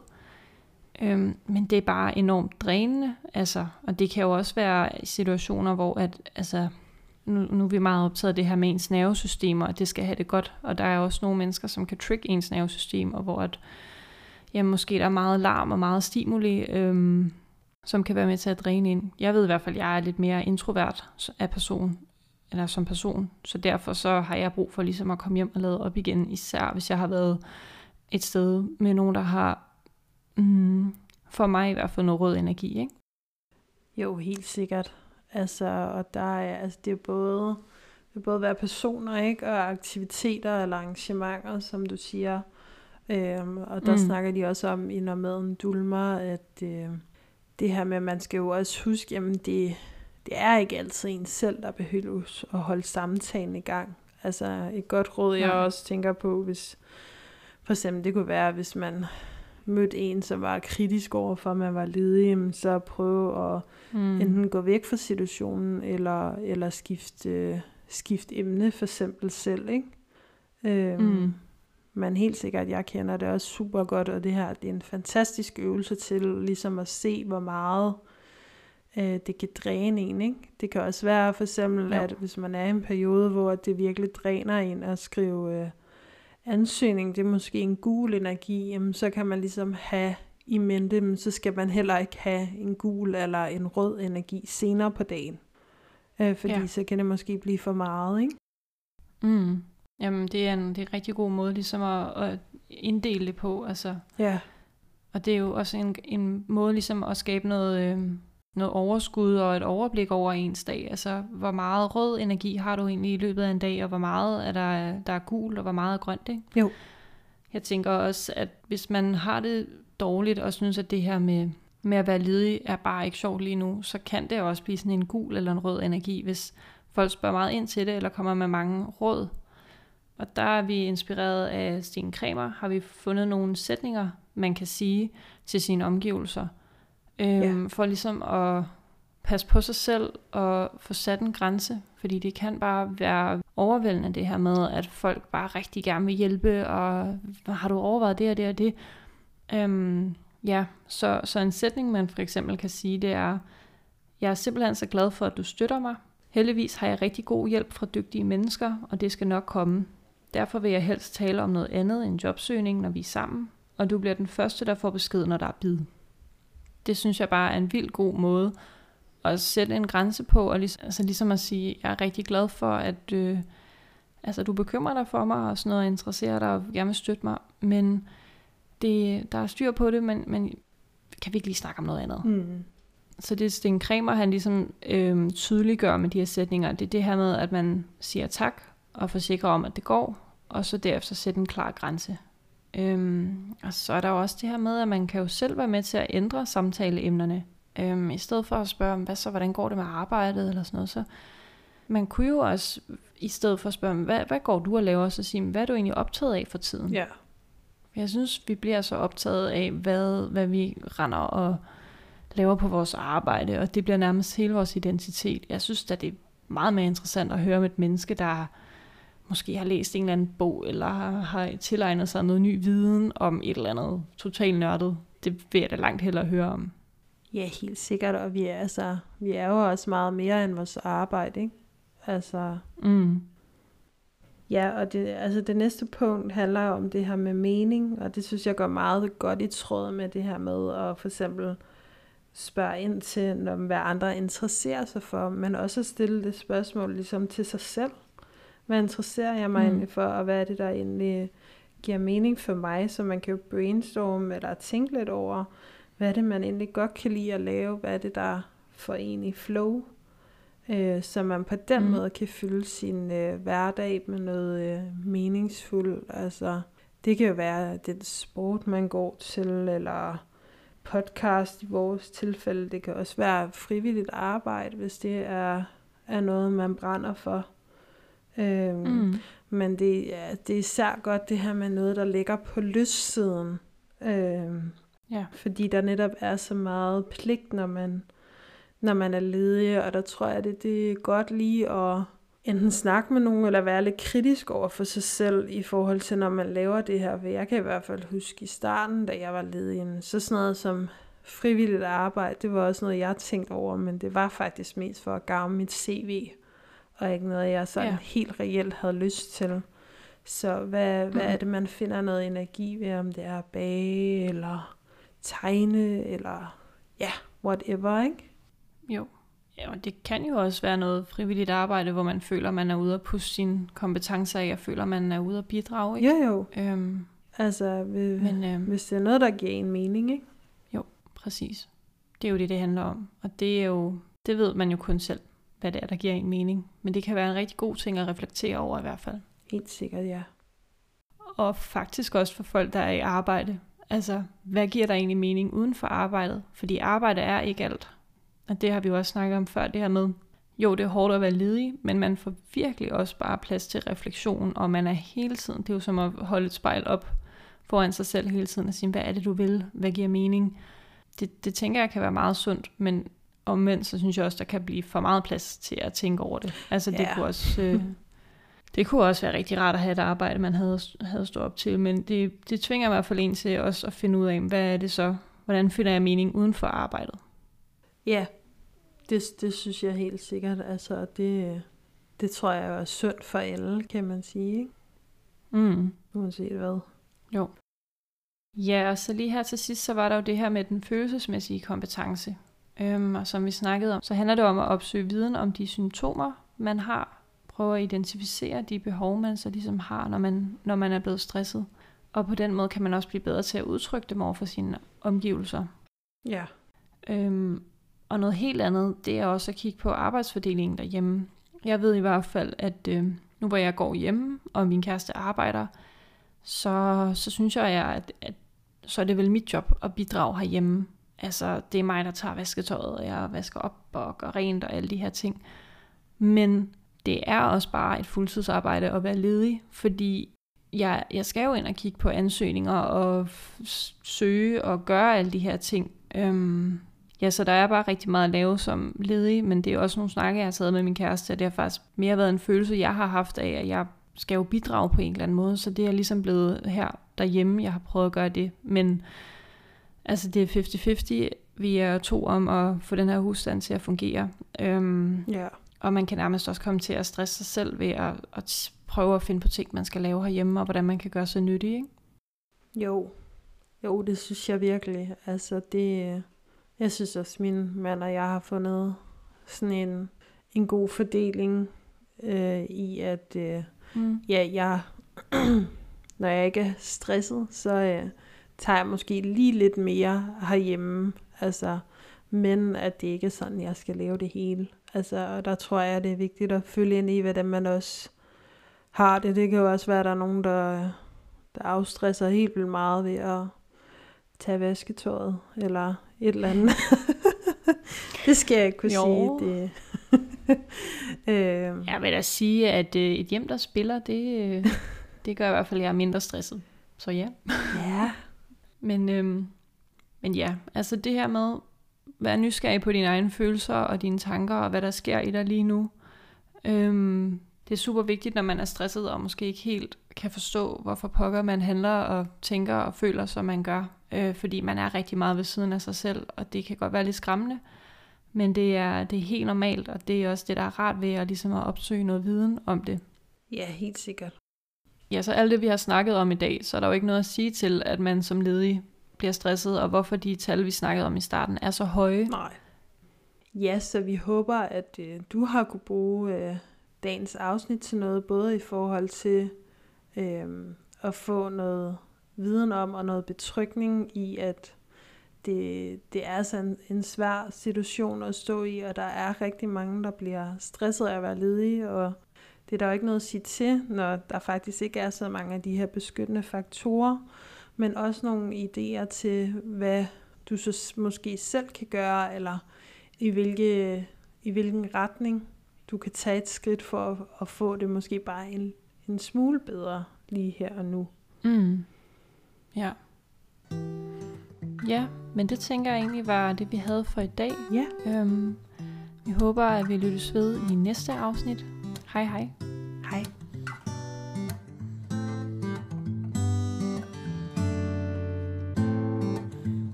Øhm, men det er bare enormt drænende, altså, og det kan jo også være situationer, hvor at, altså, nu, nu er vi meget optaget af det her med ens nervesystem, og at det skal have det godt, og der er også nogle mennesker, som kan trick ens nervesystem, og hvor at, ja, måske der er meget larm og meget stimuli, øhm, som kan være med til at dræne ind. Jeg ved i hvert fald, at jeg er lidt mere introvert af person, eller som person, så derfor så har jeg brug for ligesom at komme hjem og lade op igen, især hvis jeg har været et sted med nogen, der har mm, for mig i hvert fald noget rød energi, ikke? jo, helt sikkert. Altså, og der er, altså, det er både, det kan både være personer, ikke, og aktiviteter eller arrangementer, som du siger. Øhm, og der Mm. snakker de også om i Når maden dulmer, at øh, det her med, at man skal jo også huske, jamen det, det er ikke altid en selv, der behøves at holde samtalen i gang. Altså et godt råd, jeg Nej. også tænker på, hvis for eksempel det kunne være, hvis man mødte en, som var kritisk over for, at man var ledig, så prøve at Mm. enten gå væk fra situationen, eller, eller skifte, skifte emne for eksempel selv, ikke? Øhm, Mm. Men helt sikkert, jeg kender det også super godt, og det her det er en fantastisk øvelse til ligesom at se, hvor meget øh, det kan dræne en. Ikke? Det kan også være for eksempel, Jo. at hvis man er i en periode, hvor det virkelig dræner en at skrive øh, ansøgning, det er måske en gul energi, jamen, så kan man ligesom have i mente, men så skal man heller ikke have en gul eller en rød energi senere på dagen. Øh, fordi Ja. ja. så kan det måske blive for meget, ikke? Mm. Jamen, det er, en, det er en rigtig god måde ligesom at, at inddele det på, altså. Ja, Og det er jo også en, en måde ligesom at skabe noget, øh, noget overskud og et overblik over ens dag. Altså, hvor meget rød energi har du egentlig i løbet af en dag, og hvor meget er der, der er gul, og hvor meget er grønt, ikke? Jo. Jeg tænker også, at hvis man har det dårligt, og synes, at det her med, med at være ledig er bare ikke sjovt lige nu, så kan det også blive sådan en gul eller en rød energi, hvis folk spørger meget ind til det, eller kommer med mange råd. Og der er vi inspireret af Sten Kramer, har vi fundet nogle sætninger, man kan sige til sine omgivelser, øhm, ja. for ligesom at passe på sig selv og få sat en grænse, fordi det kan bare være overvældende det her med, at folk bare rigtig gerne vil hjælpe, og har du overvejet det og det og det? Øhm, ja, så, så en sætning, man for eksempel kan sige, det er, jeg er simpelthen så glad for, at du støtter mig. Heldigvis har jeg rigtig god hjælp fra dygtige mennesker, og det skal nok komme. Derfor vil jeg helst tale om noget andet end jobsøgning, når vi er sammen. og du bliver den første, der får besked, når der er bid. Det synes jeg bare er en vild god måde at sætte en grænse på, og ligesom, altså ligesom at sige, jeg er rigtig glad for, at øh, altså, du bekymrer dig for mig, og sådan noget, og interesserer dig, og gerne vil støtte mig, men det, der er styr på det, men, men kan vi ikke lige snakke om noget andet? Mm. Så det Sten Kramer, han ligesom øh, tydeliggør med de her sætninger, det er det her med, at man siger tak, og forsikrer om, at det går, og så derefter sætte en klar grænse. Øhm, og så er der jo også det her med, at man kan jo selv være med til at ændre samtaleemnerne. Øhm, I stedet for at spørge, hvad så, hvordan går det med arbejdet, eller sådan noget, så man kunne jo også, i stedet for at spørge, hvad, hvad går du og laver, så sige, hvad er du egentlig optaget af for tiden? Ja. Jeg synes, vi bliver så optaget af, hvad, hvad vi render og laver på vores arbejde, og det bliver nærmest hele vores identitet. Jeg synes at det er meget mere interessant at høre om et menneske, der måske har læst en eller anden bog, eller har, tilegnet sig noget ny viden om et eller andet totalt nørdet. Det vil jeg da langt hellere høre om. Ja, helt sikkert, og vi er, altså, vi er jo også meget mere end vores arbejde, ikke? Altså, Mm. Ja, og det, altså det næste punkt handler om det her med mening, og det synes jeg går meget godt i tråd med det her med at for eksempel spørge ind til, når, hvad andre interesserer sig for, men også at stille det spørgsmål ligesom til sig selv. Hvad interesserer jeg mig mm. egentlig for, og hvad er det, der egentlig giver mening for mig, så man kan jo brainstorme eller tænke lidt over, hvad er det, man egentlig godt kan lide at lave, hvad er det, der får en i flow, øh, så man på den Mm. måde kan fylde sin øh, hverdag med noget øh, meningsfuldt. Altså, det kan jo være den sport, man går til, eller podcast i vores tilfælde. Det kan også være frivilligt arbejde, hvis det er, er noget, man brænder for. Øhm, Mm. Men det, ja, det er især godt det her med noget, der ligger på lyssiden. Øhm, Ja. fordi der netop er så meget pligt, når man, når man er ledig, og der tror jeg, det, det er godt lige at enten snakke med nogen, eller være lidt kritisk over for sig selv, i forhold til, når man laver det her. For jeg kan i hvert fald huske i starten, da jeg var ledig, så sådan noget som frivilligt arbejde, det var også noget, jeg tænkte over, men det var faktisk mest for at gavne mit CV, og ikke noget, jeg sådan Ja. helt reelt havde lyst til. Så hvad, hvad Mhm. er det, man finder noget energi ved, om det er at bage, eller tegne, eller ja, whatever, ikke? Jo. Ja, og det kan jo også være noget frivilligt arbejde, hvor man føler, man er ude at pusse sine kompetencer af, og føler, man er ude at bidrage. Ikke? Jo, jo. Øhm, Altså, ved, men øhm, hvis det er noget, der giver en mening, ikke? præcis. Det er jo det, det handler om. Og det er jo, det ved man jo kun selv, hvad det er, der giver en mening. Men det kan være en rigtig god ting at reflektere over i hvert fald. Helt sikkert, ja. Og faktisk også for folk, der er i arbejde. Altså, hvad giver der egentlig mening uden for arbejdet? Fordi arbejde er ikke alt. Og det har vi jo også snakket om før, det her med, jo, det er hårdt at være ledig, men man får virkelig også bare plads til refleksion, og man er hele tiden, det er jo som at holde et spejl op foran sig selv hele tiden og sige, hvad er det, du vil? Hvad giver mening? Det, det tænker jeg kan være meget sundt, men omvendt, så synes jeg også, der kan blive for meget plads til at tænke over det. Altså, det Ja. kunne også... Øh, det kunne også være rigtig rart at have et arbejde, man havde, havde stået op til, men det, det tvinger i hvert fald en til også at finde ud af, hvad er det så, hvordan finder jeg mening uden for arbejdet? Ja, det, det synes jeg helt sikkert. Altså, det, det tror jeg er sundt for alle, kan man sige, ikke? Mm. Uanset hvad. Ja, og så lige her til sidst, så var der jo det her med den følelsesmæssige kompetence. Øhm, og som vi snakkede om, så handler det om at opsøge viden om de symptomer, man har. Prøve at identificere de behov, man så ligesom har, når man, når man er blevet stresset. Og på den måde kan man også blive bedre til at udtrykke dem over for sine omgivelser. Ja. Øhm, og noget helt andet, det er også at kigge på arbejdsfordelingen derhjemme. Jeg ved i hvert fald, at øh, nu hvor jeg går hjemme, og min kæreste arbejder, så, så synes jeg, at, at så er det vel mit job at bidrage herhjemme. Altså, det er mig, der tager vasketøjet, og jeg vasker op og gør rent og alle de her ting. Men det er også bare et fuldtidsarbejde at være ledig, fordi jeg, jeg skal jo ind og kigge på ansøgninger og f- søge og gøre alle de her ting. Øhm, ja, så der er bare rigtig meget at lave som ledig, men det er også nogle snakke, jeg har taget med min kæreste, og det har faktisk mere været en følelse, jeg har haft af, at jeg skal jo bidrage på en eller anden måde, så det er ligesom blevet her derhjemme, jeg har prøvet at gøre det, men altså det er 50-50, vi er to om at få den her husstand til at fungere, øhm, Ja. og man kan nærmest også komme til at stresse sig selv ved at, at prøve at finde på ting, man skal lave herhjemme, og hvordan man kan gøre sig nyttig, ikke? Jo. Jo, det synes jeg virkelig. Altså, det, jeg synes også, min mand og jeg har fundet sådan en, en god fordeling øh, i, at øh, mm. ja, jeg, når jeg ikke er stresset, så øh, tager jeg måske lige lidt mere herhjemme. Altså, men at det ikke er sådan, jeg skal lave det hele. Altså, og der tror jeg, det er vigtigt at følge ind i, hvordan man også har det. Det kan jo også være, at der er nogen, der, der afstresser helt vildt meget ved at tage vasketøjet, eller et eller andet. det skal jeg ikke kunne jo. sige. Det. øh. Jeg vil da sige, at øh, et hjem, der spiller, det, øh, det gør i hvert fald, at jeg er mindre stresset. Så ja. ja. Men, øhm, men ja, altså det her med, være nysgerrig på dine egne følelser og dine tanker, og hvad der sker i dig lige nu. Øhm, det er super vigtigt, når man er stresset, og måske ikke helt kan forstå, hvorfor pokker man handler og tænker og føler, som man gør. Øh, fordi man er rigtig meget ved siden af sig selv, og det kan godt være lidt skræmmende. Men det er, det er helt normalt, og det er også det, der er rart ved at, ligesom at opsøge noget viden om det. Ja, helt sikkert. Ja, så alt det, vi har snakket om i dag, så er der jo ikke noget at sige til, at man som ledig bliver stresset, og hvorfor de tal, vi snakkede om i starten, er så høje. Nej. Ja, så vi håber, at øh, du har kunne bruge øh, dagens afsnit til noget, både i forhold til øh, at få noget viden om og noget betrykning i, at det, det er altså en, en svær situation at stå i, og der er rigtig mange, der bliver stresset af at være ledige, og det er der jo ikke noget at sige til, når der faktisk ikke er så mange af de her beskyttende faktorer, men også nogle idéer til, hvad du så måske selv kan gøre, eller i, hvilke, i hvilken retning du kan tage et skridt for at, at få det måske bare en, en smule bedre lige her og nu. Mm. Ja. Ja, men det tænker jeg egentlig var det, vi havde for i dag. Ja. Øhm, vi håber, at vi lyttes ved i næste afsnit. Hej hej. Hej.